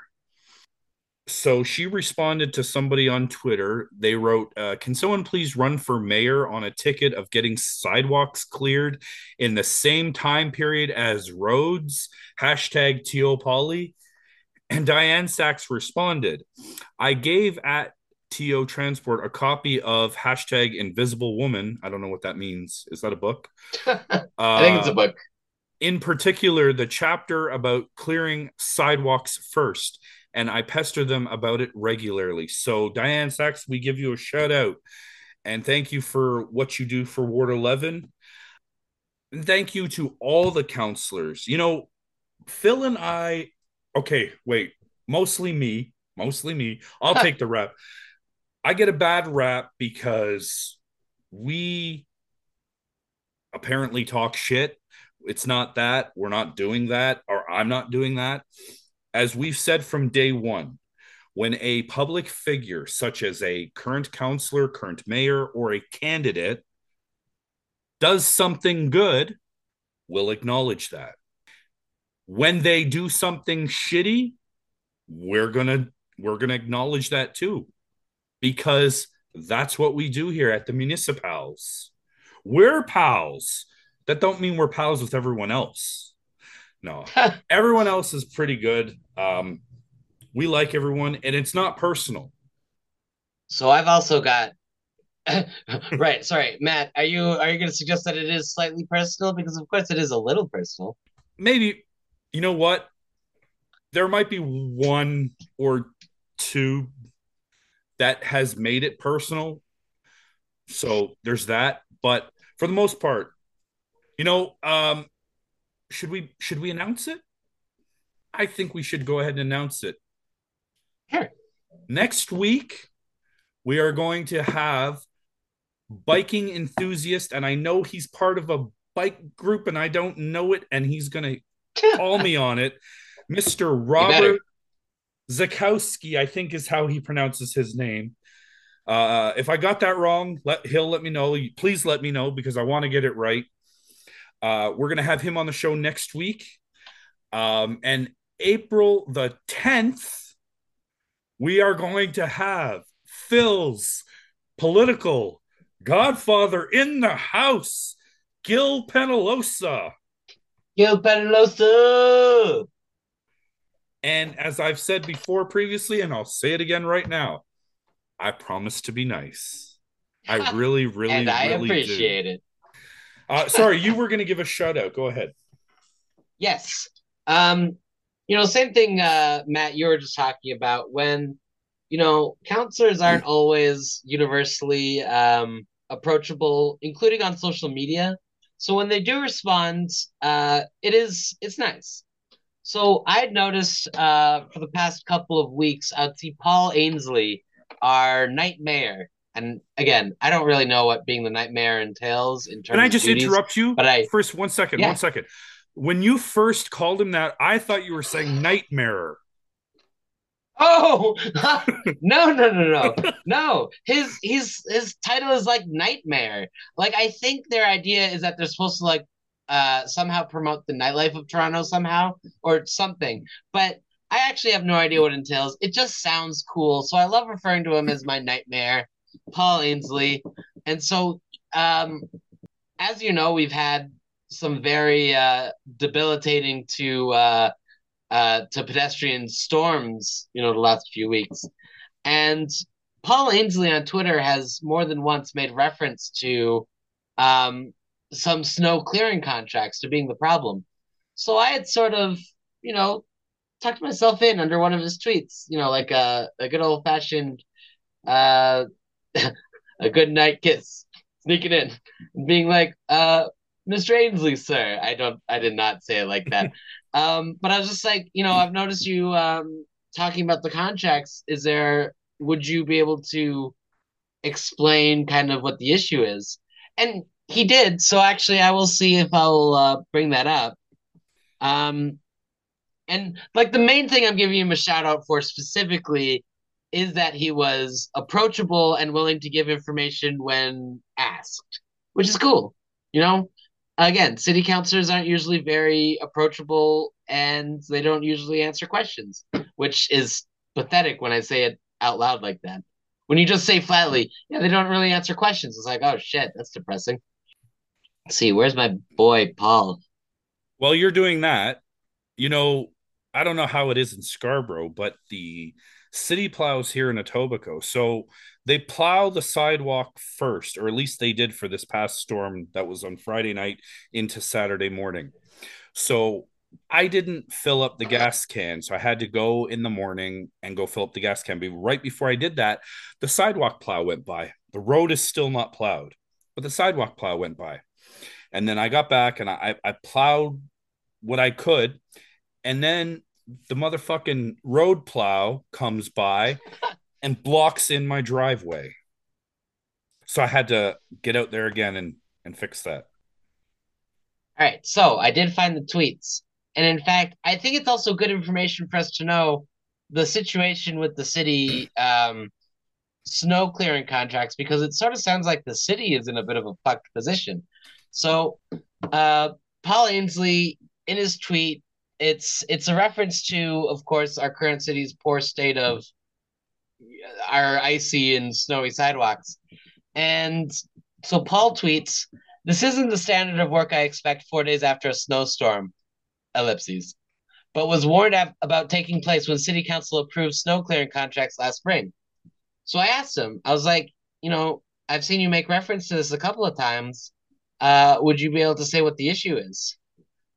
Speaker 1: So she responded to somebody on Twitter. They wrote, uh, Can someone please run for mayor on a ticket of getting sidewalks cleared in the same time period as roads? Hashtag TOpoli. And Dianne Saxe responded, I gave at TO Transport a copy of hashtag Invisible Woman. I don't know what that means. Is that a book?
Speaker 2: I think it's a
Speaker 1: Uh,
Speaker 2: book.
Speaker 1: in particular the chapter about clearing sidewalks first and i pester them about it regularly. So dianne saxe we give you a shout out. And thank you for what you do for ward 11 and thank you to all the counselors. You know phil and i okay wait mostly me mostly me. I'll take the rap. I get a bad rap because we apparently talk shit. It's not that. We're not doing that or i'm not doing that as we've said from day one when a public figure such as a current counselor current mayor or a candidate does something good we'll acknowledge that. When they do something shitty we're gonna we're gonna acknowledge that too because that's what we do here at the municipals. We're pals. That don't mean we're pals with everyone else. No. Everyone else is pretty good um we like everyone and it's not personal
Speaker 2: So I've also got right. Sorry, Matt. Are you are you going to suggest that it is slightly personal? Because of course it is a little personal.
Speaker 1: maybe you know what there might be one or two that has made it personal so there's that but for the most part you know um should we should we announce it i think we should go ahead and announce it.
Speaker 2: Sure.
Speaker 1: next week we are going to have biking enthusiast and i know he's part of a bike group and i don't know it and he's going to call me on it. Mr robert zaichkowski i think is how he pronounces his name. Uh, if i got that wrong let he'll let me know. Please let me know because i want to get it right. Uh, we're going to have him on the show next week. Um, and april the 10th we are going to have phil's political godfather in the house gil penalosa
Speaker 2: Gil Penalosa.
Speaker 1: And as I've said before previously, and I'll say it again right now, I promise to be nice. I really, really,
Speaker 2: and I
Speaker 1: really
Speaker 2: appreciate
Speaker 1: do.
Speaker 2: it.
Speaker 1: Uh, sorry, you were going to give a shout out. Go ahead.
Speaker 2: Yes. Um, you know, same thing, uh, Matt, you were just talking about when, you know, counselors aren't always universally um, approachable, including on social media. So when they do respond, uh, it is it's nice. So I had noticed uh, for the past couple of weeks, I'd see Paul Ainslie, our night mayor, and again, I don't really know what being the night mayor entails in terms.
Speaker 1: Can I just
Speaker 2: duties,
Speaker 1: interrupt you?
Speaker 2: But I
Speaker 1: First, one second,
Speaker 2: Yeah.
Speaker 1: one second. When you first called him that, I thought you were saying nightmare.
Speaker 2: Oh no no no no no! His his his title is like nightmare. Like I think their idea is that they're supposed to like uh, somehow promote the nightlife of Toronto somehow or something. But I actually have no idea what it entails. It just sounds cool. So I love referring to him as my nightmare, Paul Ainslie. And so, um, as you know, we've had some very uh, debilitating to uh, uh, to pedestrian storms, you know, the last few weeks. And Paul Ainslie on Twitter has more than once made reference to um, some snow clearing contracts to being the problem. So I had sort of, you know, tucked myself in under one of his tweets, you know, like a, a good old fashioned uh a good night kiss, sneaking in being like, uh, Mr. Ainslie, sir. I don't I did not say it like that. um, but I was just like, you know, I've noticed you um talking about the contracts. Is there would you be able to explain kind of what the issue is? And he did. So actually, I will see if I'll uh, bring that up. Um, and like the main thing I'm giving him a shout out for specifically is that he was approachable and willing to give information when asked, which is cool. You know, again, city councilors aren't usually very approachable and they don't usually answer questions, which is pathetic when I say it out loud like that. When you just say flatly, yeah, they don't really answer questions. It's like, oh shit, that's depressing. Let's see, where's my boy Paul?
Speaker 1: While you're doing that, you know, I don't know how it is in Scarborough, but the city plows here in Etobicoke. So they plow the sidewalk first, or at least they did for this past storm that was on Friday night into Saturday morning. So I didn't fill up the gas can, so I had to go in the morning and go fill up the gas can. But right before I did that, the sidewalk plow went by. The road is still not plowed, but the sidewalk plow went by. And then I got back and I, I plowed what I could. And then the motherfucking road plow comes by and blocks in my driveway. So I had to get out there again and, and fix that.
Speaker 2: All right. So I did find the tweets. And in fact, I think it's also good information for us to know the situation with the city um, snow clearing contracts because it sort of sounds like the city is in a bit of a fucked position. So, uh, Paul Ainslie, in his tweet, it's it's a reference to, of course, our current city's poor state of our icy and snowy sidewalks. And so Paul tweets, "This isn't the standard of work I expect four days after a snowstorm." Ellipses, but was warned ab- about taking place when City Council approved snow clearing contracts last spring. So I asked him, I was like, you know, I've seen you make reference to this a couple of times. Uh, would you be able to say what the issue is?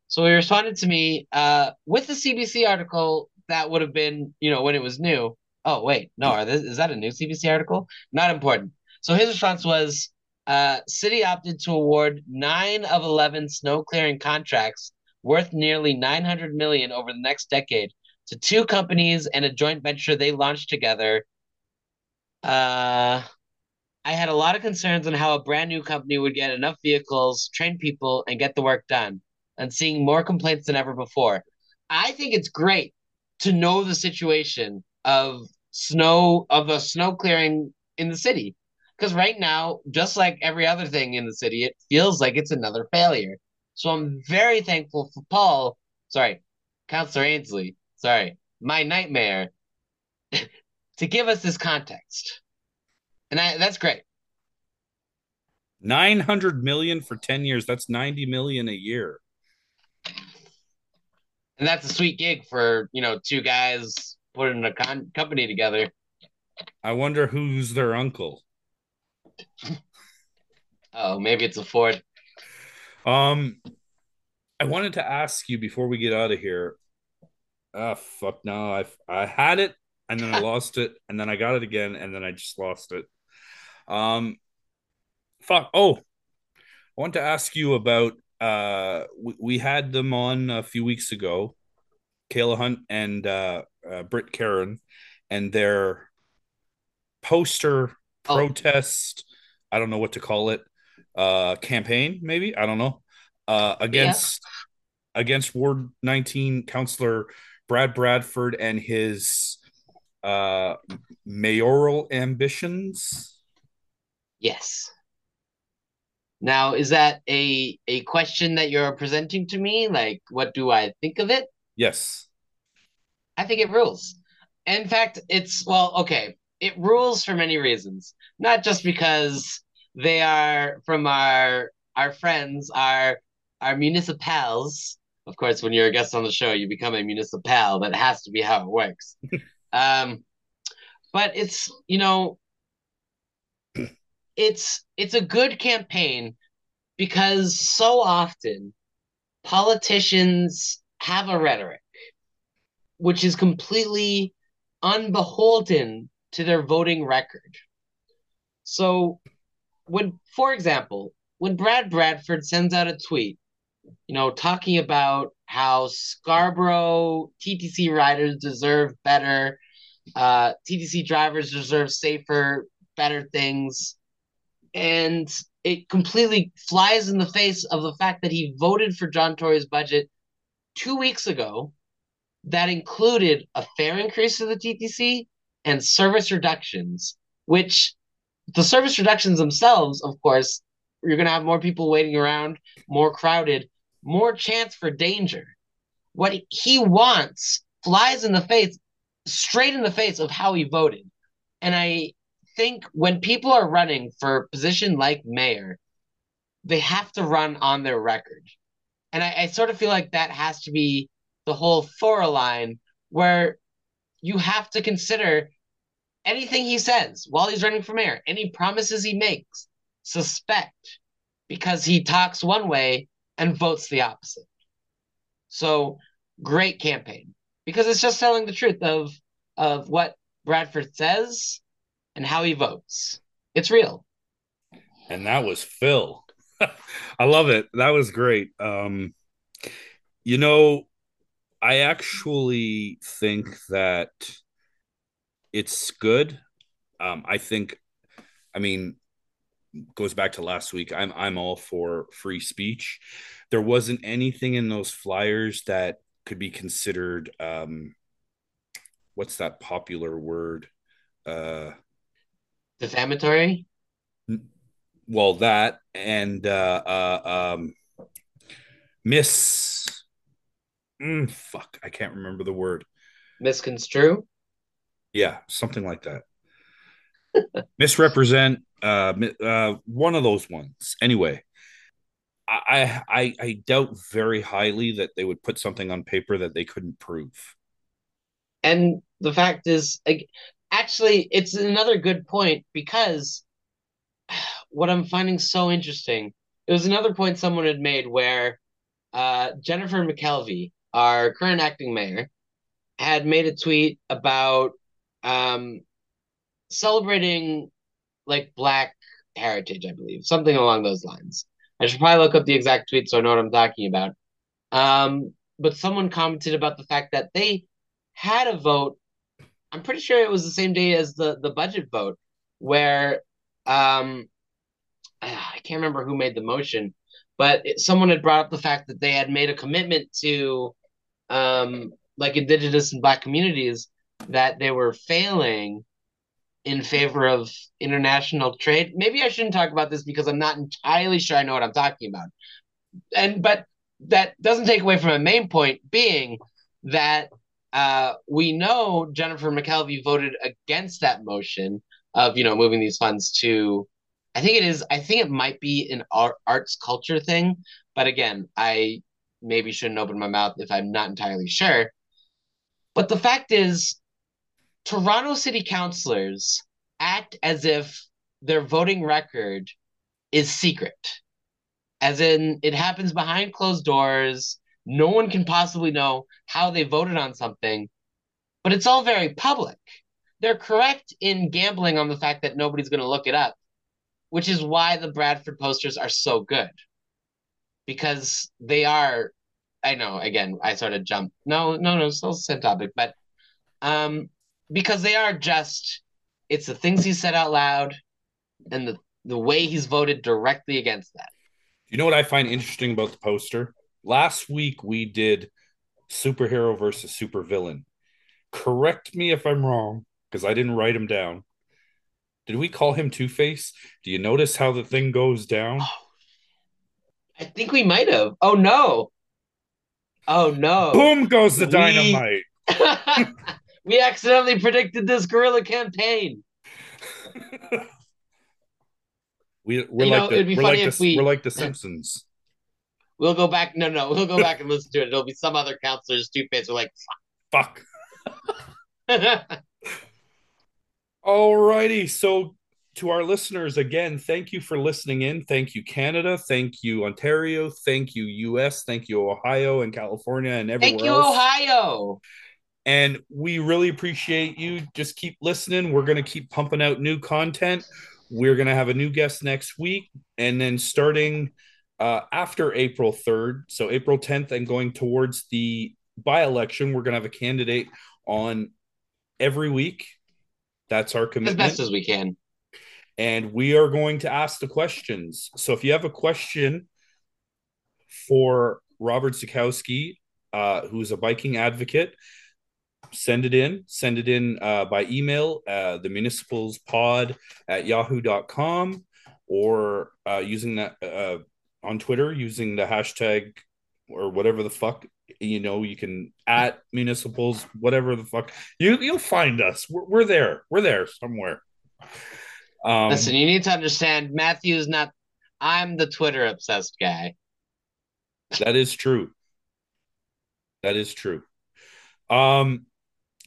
Speaker 2: So he responded to me uh, with the CBC article that would have been, you know, when it was new. Oh wait, no, are this, is that a new CBC article? Not important. So his response was, uh, City opted to award nine of eleven snow clearing contracts worth nearly 900 million over the next decade to two companies and a joint venture they launched together. Uh, I had a lot of concerns on how a brand new company would get enough vehicles, train people, and get the work done and seeing more complaints than ever before. I think it's great to know the situation of snow of a snow clearing in the city. Because right now just like every other thing in the city it feels like it's another failure. So i'm very thankful for paul. Sorry councillor ainslie. Sorry my nightmare to give us this context. And I, that's great.
Speaker 1: 900 million for 10 years. That's 90 million a year.
Speaker 2: And that's a sweet gig for you know two guys putting a con- company together.
Speaker 1: I wonder who's their uncle.
Speaker 2: oh, maybe it's a Ford.
Speaker 1: Um, I wanted to ask you before we get out of here. Ah, oh, fuck no! I I had it and then I lost it and then I got it again and then I just lost it. Um, fuck. Oh, I want to ask you about uh, we, we had them on a few weeks ago, Kayla Hunt and uh, uh, Britt Karen, and their poster oh. protest. I don't know what to call it. Uh, campaign, maybe I don't know. Uh, against yeah. against Ward 19 Councillor Brad Bradford and his uh, mayoral ambitions.
Speaker 2: Yes. Now, is that a a question that you're presenting to me? Like, what do I think of it?
Speaker 1: Yes.
Speaker 2: I think it rules. In fact, it's well, okay. It rules for many reasons, not just because they are from our our friends, our our municipals. Of course, when you're a guest on the show, you become a municipal. That has to be how it works. um, but it's you know, it's it's a good campaign because so often politicians have a rhetoric which is completely unbeholden to their voting record. So, when, for example, when Brad Bradford sends out a tweet, you know, talking about how Scarborough TTC riders deserve better, uh, TTC drivers deserve safer, better things, and it completely flies in the face of the fact that he voted for John Tory's budget two weeks ago that included a fare increase to the TTC and service reductions, which the service reductions themselves, of course, you're going to have more people waiting around, more crowded, more chance for danger. What he wants flies in the face, straight in the face of how he voted. And I think when people are running for a position like mayor, they have to run on their record. And I, I sort of feel like that has to be the whole Thora line where you have to consider anything he says while he's running for mayor, any promises he makes, suspect because he talks one way and votes the opposite. So great campaign because it's just telling the truth of of what Bradford says and how he votes. It's real.
Speaker 1: And that was Phil. I love it. That was great. Um, you know, I actually think that it's good. Um, I think, I mean, goes back to last week. I'm I'm all for free speech. There wasn't anything in those flyers that could be considered um, what's that popular word? Uh,
Speaker 2: Defamatory.
Speaker 1: Well, that and uh, uh, um, miss mm, fuck, I can't remember the word.
Speaker 2: Misconstrue.
Speaker 1: Yeah, something like that. Misrepresent. Uh, uh, one of those ones. Anyway, I, I I doubt very highly that they would put something on paper that they couldn't prove.
Speaker 2: And the fact is, actually, it's another good point because what I'm finding so interesting. It was another point someone had made where uh, Jennifer McKelvie our current acting mayor, had made a tweet about um, celebrating like Black heritage, I believe, something along those lines. I should probably look up the exact tweet so I know what I'm talking about. Um, but someone commented about the fact that they had a vote. I'm pretty sure it was the same day as the the budget vote, where um, I can't remember who made the motion, but it, someone had brought up the fact that they had made a commitment to um, like indigenous and black communities that they were failing in favor of international trade. Maybe I shouldn't talk about this because I'm not entirely sure I know what I'm talking about. And but that doesn't take away from a main point being that uh, we know Jennifer McKelvie voted against that motion of you know moving these funds to I think it is I think it might be an art, arts culture thing but again I maybe shouldn't open my mouth if I'm not entirely sure. But the fact is, Toronto City councilors act as if their voting record is secret. As in, it happens behind closed doors. No one can possibly know how they voted on something, but it's all very public. They're correct in gambling on the fact that nobody's going to look it up, which is why the Bradford posters are so good because they are I know again I sort of jumped. No, no, no, still the same topic, but um because they are just it's the things he said out loud and the the way he's voted directly against that.
Speaker 1: You know what I find interesting about the poster? Last week we did superhero versus supervillain. Correct me if I'm wrong, because I didn't write him down. Did we call him Two Face? Do you notice how the thing goes down? Oh,
Speaker 2: I think we might have. Oh no. Oh no.
Speaker 1: Boom goes the dynamite.
Speaker 2: We, we accidentally predicted this guerrilla campaign.
Speaker 1: we, we're
Speaker 2: You
Speaker 1: like
Speaker 2: know,
Speaker 1: the, we're like the,
Speaker 2: we-
Speaker 1: we're like the Simpsons.
Speaker 2: We'll go back. No, no, we'll go back and listen to it. It'll be some other counselors. Two face are like,
Speaker 1: Fuck.
Speaker 2: fuck.
Speaker 1: Alrighty. So to our listeners again, thank you for listening in. Thank you, Canada. Thank you, Ontario. Thank you, US. Thank you, Ohio and California and everywhere
Speaker 2: Thank you,
Speaker 1: else.
Speaker 2: Ohio.
Speaker 1: And we really appreciate you. Just keep listening. We're going to keep pumping out new content. We're going to have a new guest next week. And then starting uh, after April 3rd, so April 10th, and going towards the by election, we're going to have a candidate on every week. That's our commitment.
Speaker 2: As best as we can.
Speaker 1: and we are going to ask the questions. So if you have a question for Robert Zaichkowski, uh, who's a biking advocate, send it in. Send it in uh, by email, uh, the municipals pod at yahoo.com or uh, using that uh, on Twitter using the hashtag or whatever the fuck you know you can at municipals whatever the fuck you you'll find us we're, we're there we're there somewhere um
Speaker 2: Listen, you need to understand Matthew's not I'm the Twitter obsessed guy.
Speaker 1: That is true. That is true. Um,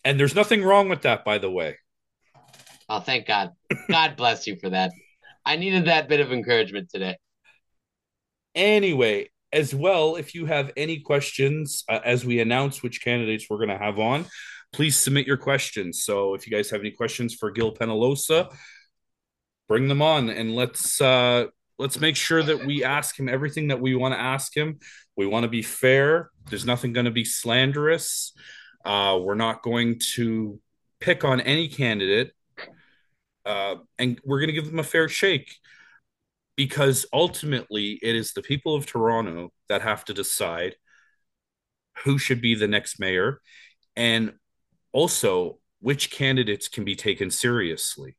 Speaker 1: and there's nothing wrong with that, by the way.
Speaker 2: Oh, thank God. God bless you for that. I needed that bit of encouragement today.
Speaker 1: Anyway, as well, if you have any questions uh, as we announce which candidates we're going to have on, please submit your questions. So if you guys have any questions for Gil Penalosa, bring them on and let's uh let's make sure that we ask him everything that we want to ask him. We want to be fair. There's nothing going to be slanderous. Uh, we're not going to pick on any candidate, uh, and we're going to give them a fair shake because ultimately it is the people of Toronto that have to decide who should be the next mayor and also which candidates can be taken seriously.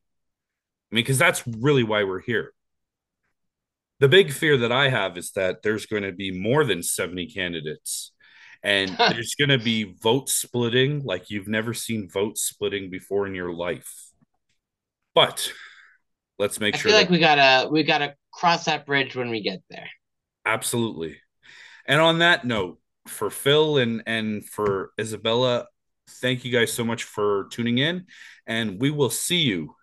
Speaker 1: I mean, because that's really why we're here. The big fear that I have is that there's going to be more than 70 candidates and there's going to be vote splitting like you've never seen vote splitting before in your life. But let's make
Speaker 2: I
Speaker 1: sure
Speaker 2: feel like we gotta we gotta cross that bridge when we get there.
Speaker 1: Absolutely. And on that note, for Phil and and for Isabella, thank you guys so much for tuning in, and we will see you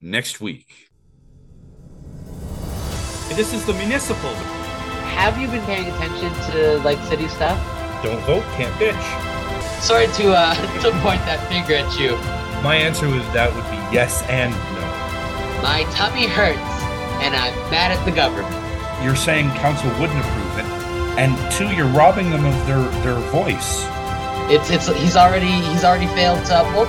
Speaker 1: next week. This is the municipal.
Speaker 2: Have you been paying attention to like city stuff?
Speaker 1: Don't vote, can't bitch.
Speaker 2: Sorry to uh to point that finger at you.
Speaker 1: My answer was that would be yes and no.
Speaker 2: My tummy hurts and I'm mad at the government.
Speaker 1: You're saying council wouldn't approve it, and two, you're robbing them of their their voice.
Speaker 2: It's it's he's already he's already failed to uphold.